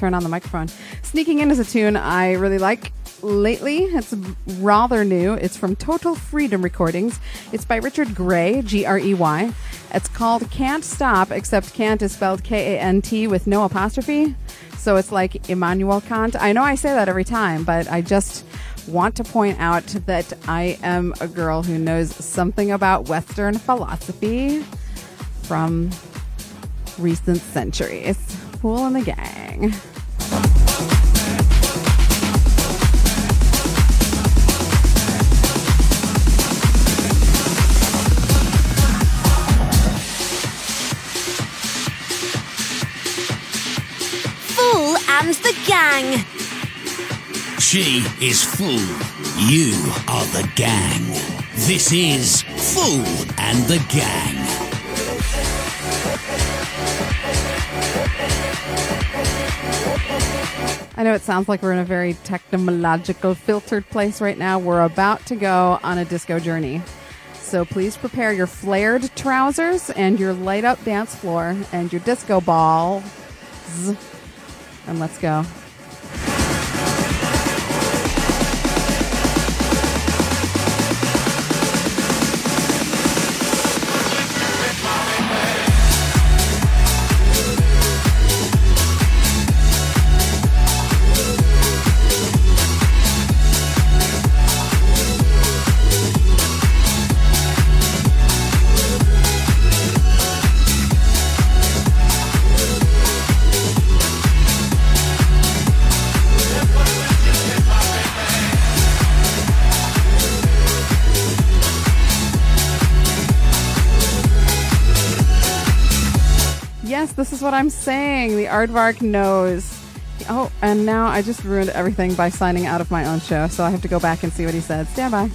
Turn on the microphone? Sneaking in is a tune I really like lately. It's rather new. It's from Total Freedom Recordings. It's by Richard Grey, G R E Y. It's called Can't Stop, except Can't is spelled K A N T with no apostrophe. So it's like Immanuel Kant. I know I say that every time, but I just want to point out that I am a girl who knows something about Western philosophy from recent centuries. Phoole and the gang. And the Gang. She is Phoole. You are the gang. This is Phoole and the Gang. I know it sounds like we're in a very technological, filtered place right now. We're about to go on a disco journey. So please prepare your flared trousers and your light up dance floor and your disco balls. And let's go. What I'm saying. The Aardvark knows. Oh, and now I just ruined everything by signing out of my own show, so I have to go back and see what he said. Stand by.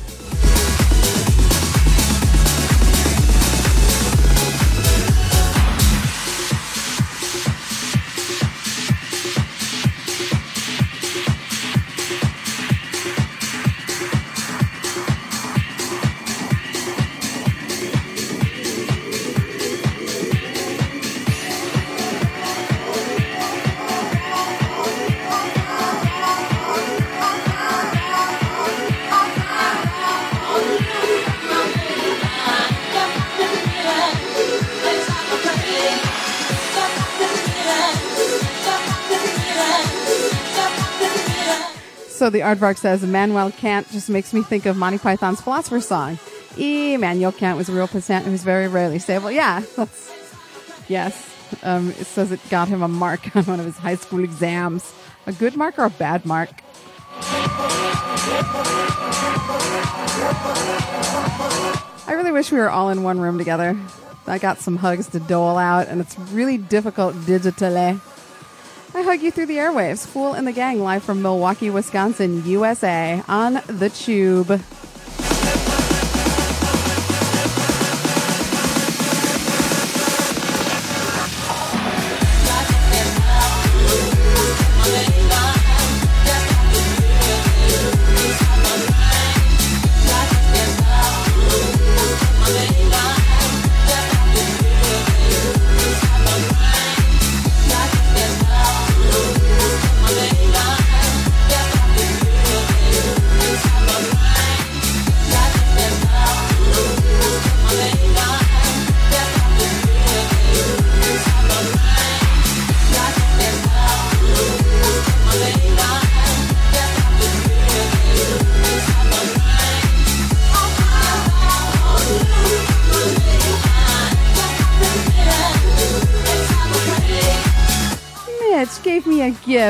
The Aardvark says Immanuel Kant just makes me think of Monty Python's Philosopher's Song. Immanuel Kant was a real peasant who was very rarely stable. Yeah, that's, yes. Um, it says it got him a mark on one of his high school exams. A good mark or a bad mark? I really wish we were all in one room together. I got some hugs to dole out, and it's really difficult digitally. I hug you through the airwaves. Phoole and the Gang live from Milwaukee, Wisconsin, USA on the Chewb.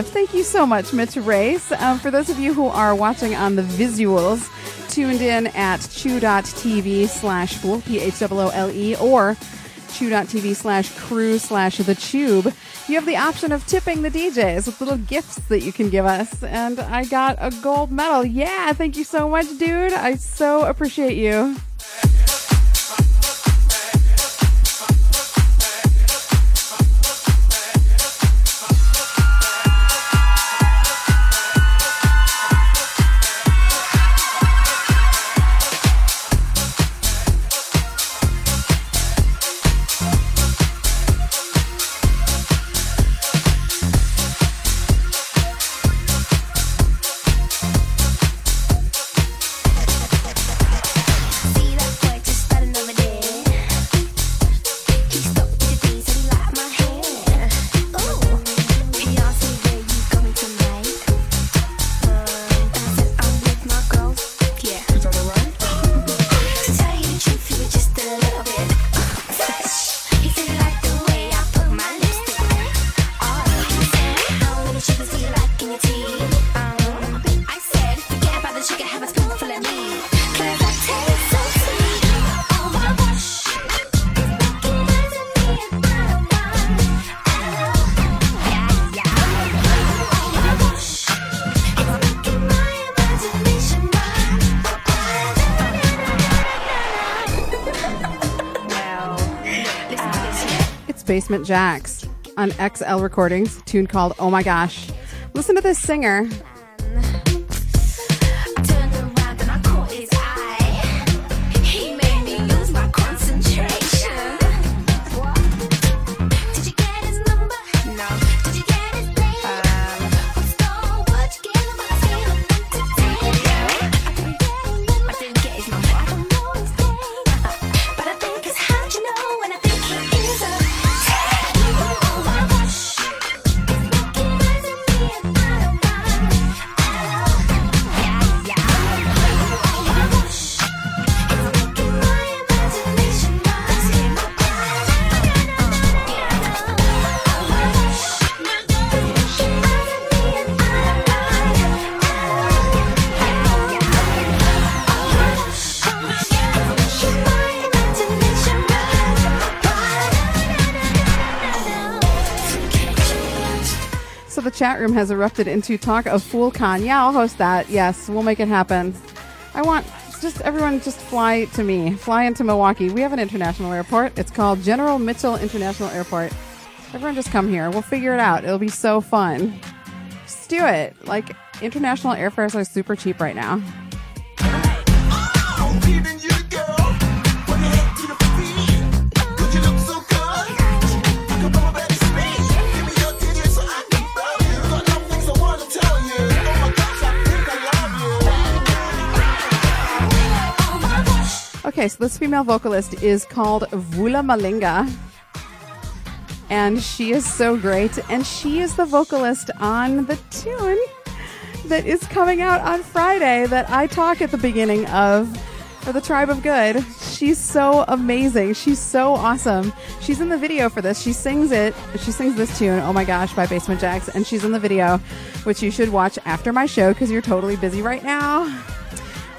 Thank you so much, Mitch Race. Um, for those of you who are watching on the visuals, tuned in at chew.tv slash phoole, P-H-O-O-L-E, or chew.tv slash crew slash the Chewb, you have the option of tipping the DJs with little gifts that you can give us. And I got a gold medal. Yeah, thank you so much, dude. I so appreciate you. Basement Jaxx on XL Recordings, tune called Oh My Gosh. Listen to this singer. Chat room has erupted into talk of PhooleCon. Yeah, I'll host that. Yes, we'll make it happen. I want just everyone just fly to me. Fly into Milwaukee. We have an international airport. It's called General Mitchell International Airport. Everyone just come here. We'll figure it out. It'll be so fun. Just do it. Like international airfares are super cheap right now. Okay, so this female vocalist is called Vula Malinga. And she is so great. And she is the vocalist on the tune that is coming out on Friday that I talk at the beginning of for the Tribe of Good. She's so amazing. She's so awesome. She's in the video for this. She sings it. She sings this tune, Oh My Gosh, by Basement Jaxx. And she's in the video, which you should watch after my show because you're totally busy right now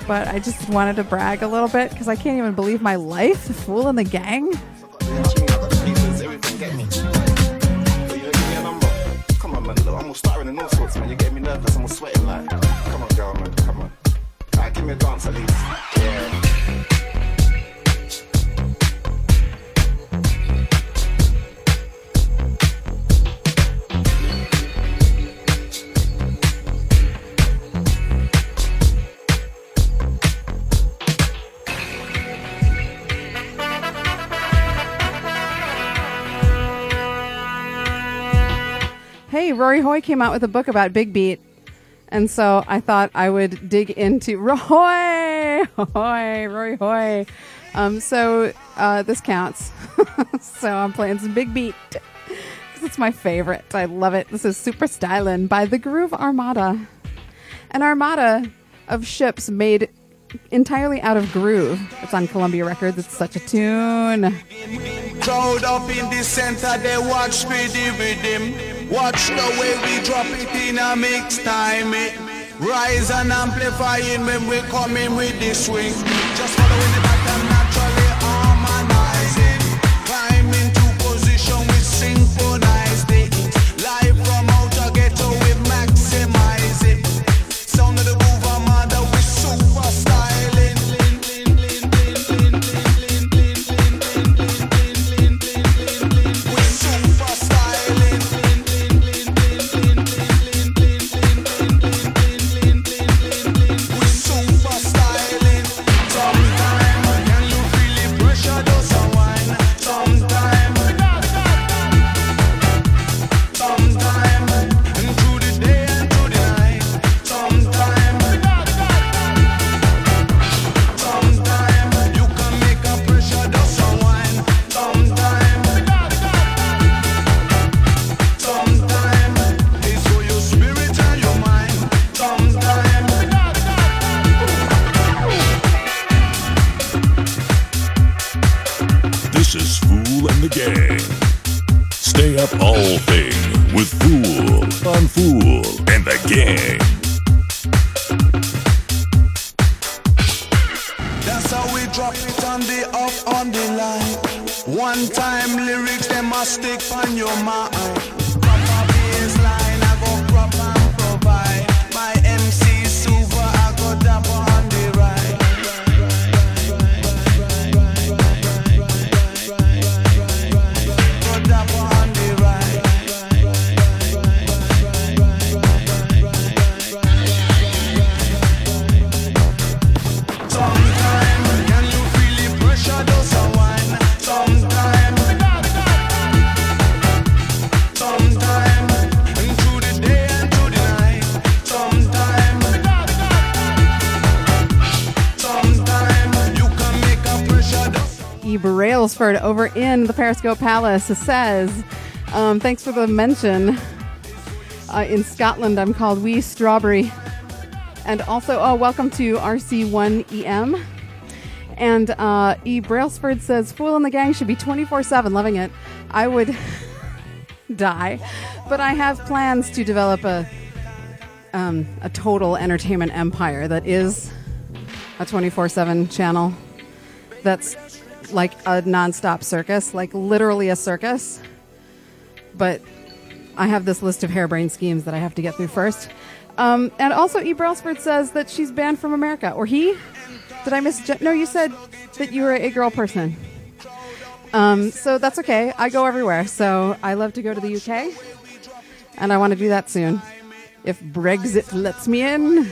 but I just wanted to brag a little bit because I can't even believe my life. Phoole in the gang. I'm all sorts, man. You get me nervous. I'm sweating like. Come on, girl, man. Come on. Give me a dance at least. Yeah. Rory Hoy came out with a book about Big Beat. And so I thought I would dig into Roy, Hoy, Rory Hoy. Um, so uh, this counts. so I'm playing some Big Beat. It's my favorite. I love it. This is Super Stylin' by the Groove Armada. An armada of ships made entirely out of groove. It's on Columbia Records. It's such a tune. Crowd up in the center, they watch me the rhythm. Watch the way we drop it in a mix time. It rise and amplifying when we come in with the swing. Just following the pattern Over in the Periscope Palace says, um, thanks for the mention. Uh, in Scotland, I'm called Wee Strawberry. And also, oh, welcome to RC1EM. And uh, E. Brailsford says, Phoole in the Gang should be 24 7. Loving it. I would die. But I have plans to develop a, um, a total entertainment empire that is a 24 7 channel that's like a nonstop circus, like literally a circus. But I have this list of harebrained schemes that I have to get through first. Um, and also, E. Brailsford says that she's banned from America. Or he? Did I miss? No, you said that you were a girl person. Um, so that's okay. I go everywhere. So I love to go to the UK. And I want to do that soon. If Brexit lets me in.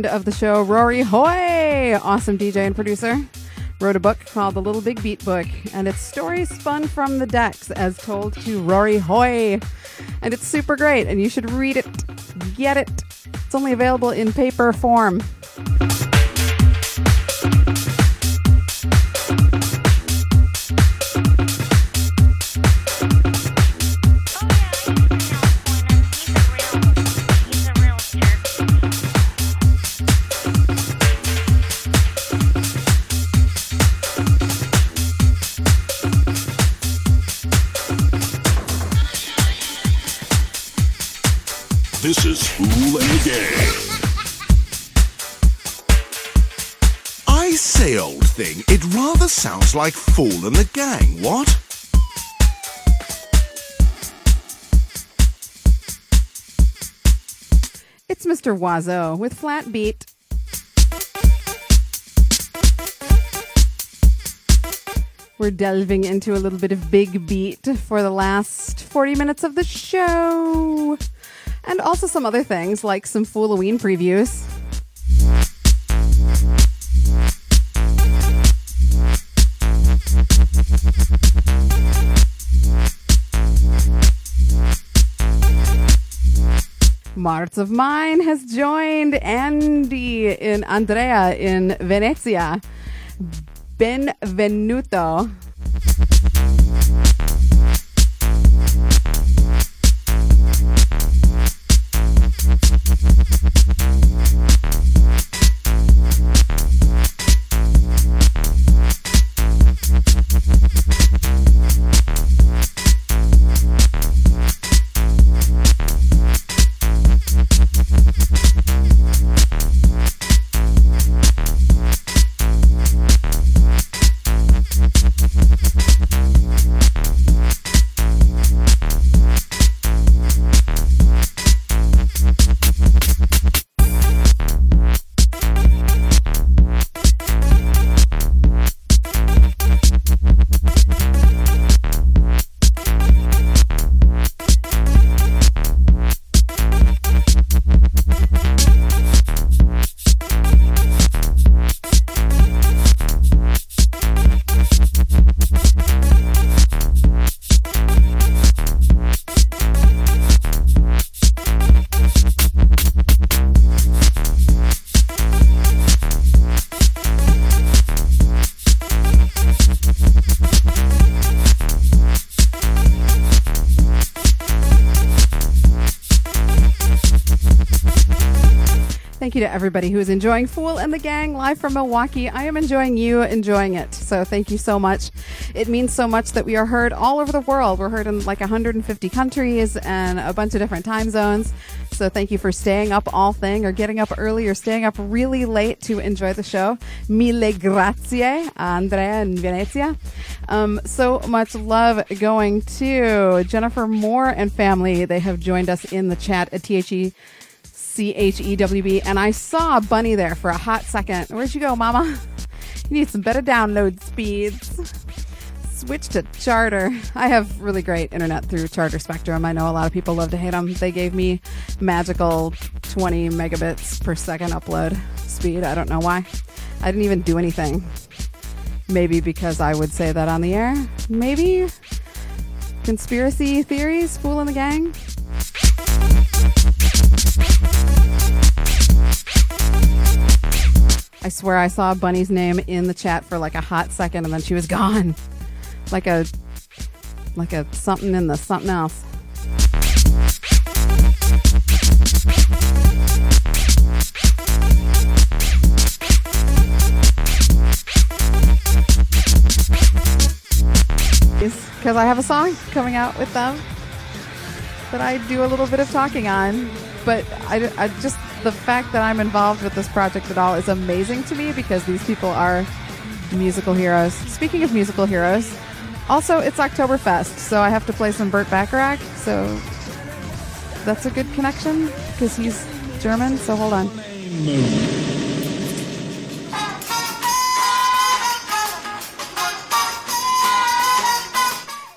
Friend of the show, Rory Hoy, awesome DJ and producer, wrote a book called The Little Big Beat Book, and it's stories spun from the decks as told to Rory Hoy. And it's super great, and you should read it, get it. It's only available in paper form. Say, old thing, it rather sounds like Phoole and the Gang, what? It's Mr. Oizo with Flat Beat. We're delving into a little bit of big beat for the last 40 minutes of the show. And also some other things like some Phooleoween previews. Marts of Mine has joined Andy in Andrea in Venezia. Benvenuto. You to everybody who is enjoying Phoole and the Gang live from Milwaukee. I am enjoying you enjoying it. So thank you so much. It means so much that we are heard all over the world. We're heard in like 150 countries and a bunch of different time zones. So thank you for staying up all thing or getting up early or staying up really late to enjoy the show. Mille grazie, Andrea in Venezia. Um, so much love going to Jennifer Moore and family. They have joined us in the chat at THE C H E W B, and I saw a Bunny there for a hot second. Where'd you go, Mama? You need some better download speeds. Switch to Charter. I have really great internet through Charter Spectrum. I know a lot of people love to hate them. They gave me magical 20 megabits per second upload speed. I don't know why. I didn't even do anything. Maybe because I would say that on the air. Maybe conspiracy theories, phoole in the gang. I swear I saw Bunny's name in the chat for like a hot second and then she was gone. Like a like a something in the something else. Because I have a song coming out with them that I do a little bit of talking on. But I, I just, the fact that I'm involved with this project at all is amazing to me because these people are musical heroes. Speaking of musical heroes, also it's Oktoberfest, so I have to play some Burt Bacharach. So that's a good connection because he's German. So hold on.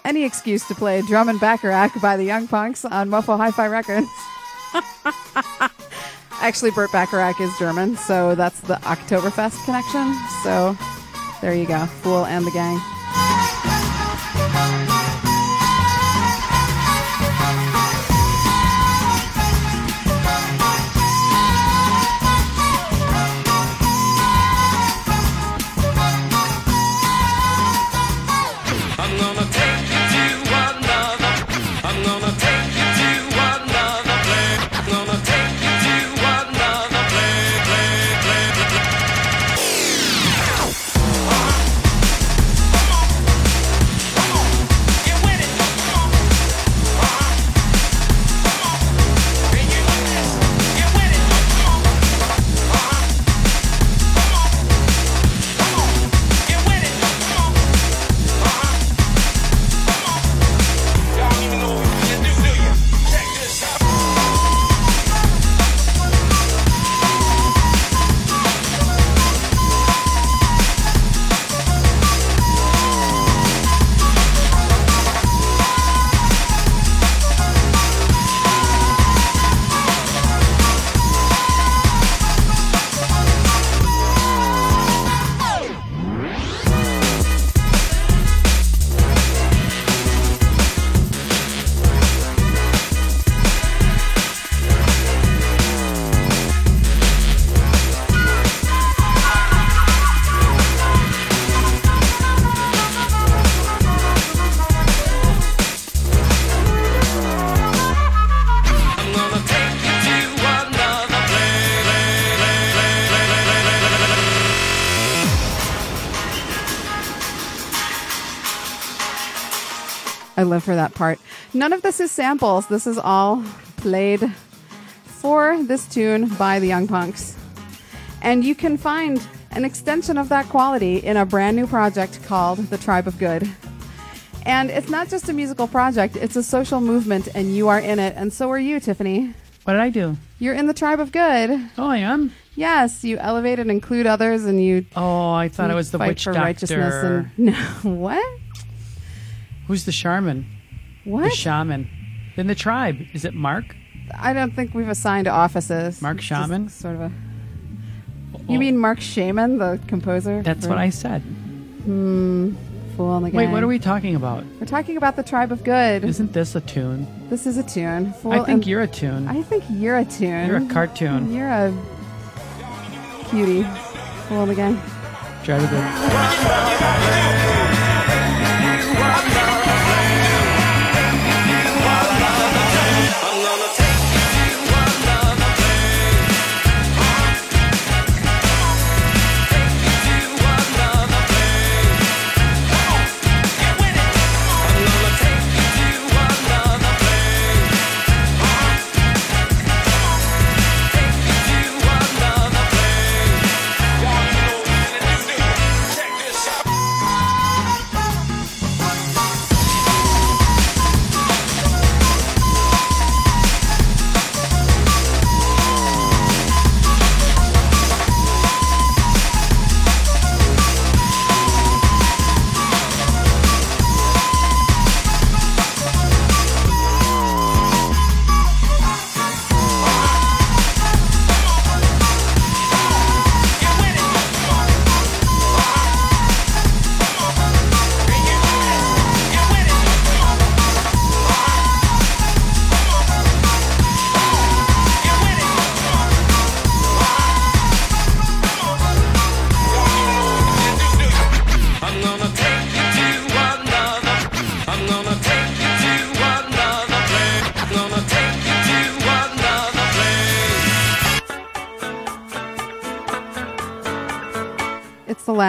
Any excuse to play Drum and Bacharach by the Young Punks on Mofo Hi-Fi Records. Actually, Burt Bacharach is German, so that's the Oktoberfest connection. So there you go, Phoole and the gang. Live for that part. None of this is samples. This is all played for this tune by the Young Punks. And you can find an extension of that quality in a brand new project called The Tribe of Good. And it's not just a musical project, it's a social movement, and you are in it. And so are you, Tiffany. What did I do? You're in the Tribe of Good. Oh, I am? Yes, you elevate and include others, and you. Oh, I thought it was the witch for doctor. righteousness. And, no, what? Who's the shaman? What? The shaman. In the tribe. Is it Mark? I don't think we've assigned offices. Mark It's Shaman? Sort of a. You mean Marc Shaiman, the composer? That's for- what I said. Hmm. Phoole on the Wait, what are we talking about? We're talking about the Tribe of Good. Isn't this a tune? This is a tune. Phoole I think you're a tune. I think you're a tune. You're a cartoon. You're a cutie. Phoole on the Gang. Try to go.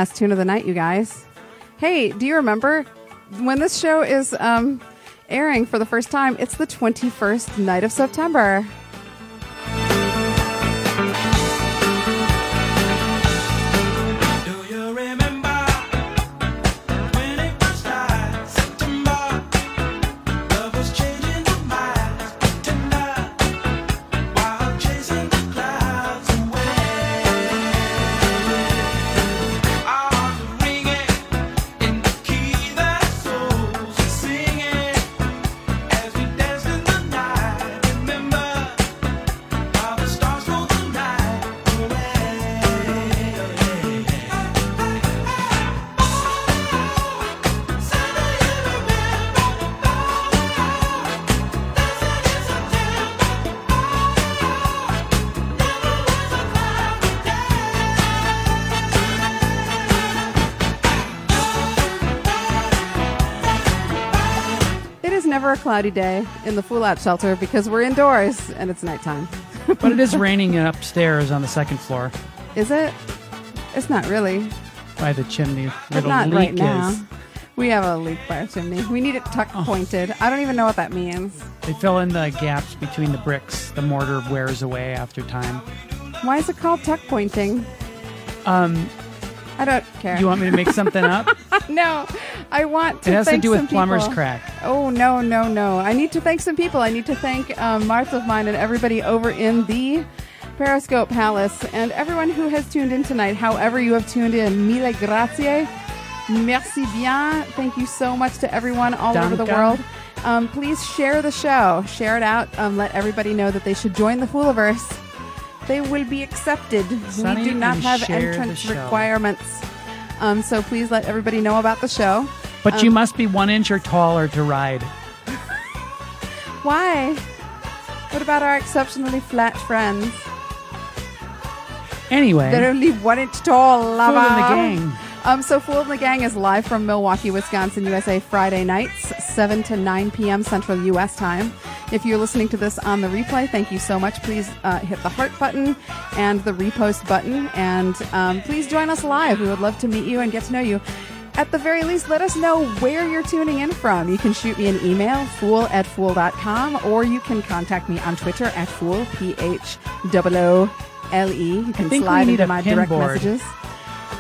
Last tune of the night, you guys. Hey, do you remember when this show is um, airing for the first time? It's the 21st night of September. Never a cloudy day in the Phoole Out shelter because we're indoors and it's nighttime. But it is raining upstairs on the second floor Is it? It's not really. by the chimney. Where But not leak right now. is. We have a leak by our chimney. We need it tuck Oh. pointed. I don't even know what that means. They fill in the gaps between the bricks. The mortar wears away after time. Why is it called tuck pointing? Um, I don't care. you want me to make something up? no, I want to. It has to do with plumber's people. crack. Oh no, no, no! I need to thank some people. I need to thank um, Martha of mine and everybody over in the Periscope Palace and everyone who has tuned in tonight. However, you have tuned in, mille grazie, merci bien. Thank you so much to everyone all over the world. Um, please share the show, share it out. Um, let everybody know that they should join the Phooliverse. They will be accepted. Sonny, we do not have entrance requirements. Um, so please let everybody know about the show. But Um, you must be one inch or taller to ride. Why? What about our exceptionally flat friends? Anyway, They're only one inch tall. Lava. Phoole in the Gang. Um, so Phoole in the Gang is live from Milwaukee, Wisconsin, USA, Friday nights, 7 to 9 p.m. Central U.S. time. If you're listening to this on the replay, thank you so much. Please uh, hit the heart button and the repost button, and um, please join us live. We would love to meet you and get to know you. At the very least, let us know where you're tuning in from. You can shoot me an email, phoole at phoole.com, or you can contact me on Twitter at phoole, P-H O L-E. You can slide into my direct board. messages.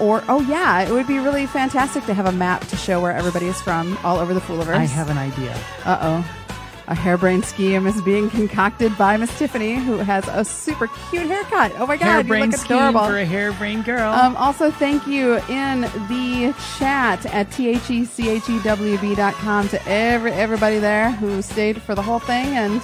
Or, oh yeah, it would be really fantastic to have a map to show where everybody is from all over the Phooliverse. I have an idea. Uh oh. A harebrained scheme is being concocted by Miss Tiffany, who has a super cute haircut. Oh my god, you look scheme adorable. for a hairbrained girl. Um, also, thank you in the chat at E thechechewb.com to every everybody there who stayed for the whole thing and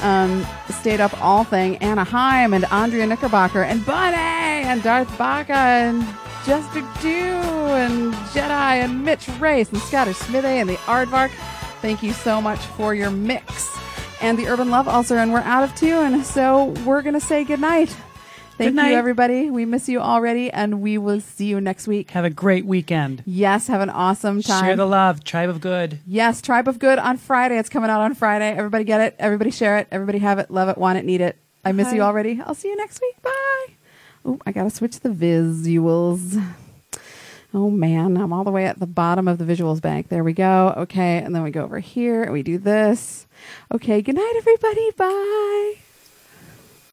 um, stayed up all thing. Anaheim and Andrea Knickerbocker and Bunny and Darth Baca and Jester Dew and Jedi and Mitch Race and Scottish Smithy and the Aardvark. Thank you so much for your mix. And the Urban Love Ulcer, and we're out of tune, so we're going to say goodnight. Thank Good night. you, everybody. We miss you already, and we will see you next week. Have a great weekend. Yes, have an awesome time. Share the love. Tribe of Good. Yes, Tribe of Good on Friday. It's coming out on Friday. Everybody get it. Everybody share it. Everybody have it. Love it. Want it. Need it. I miss Bye. you already. I'll see you next week. Bye. Oh, I gotta switch the visuals. Oh man, I'm all the way at the bottom of the visuals bank. There we go. Okay, and then we go over here and we do this. Okay, good night, everybody. Bye.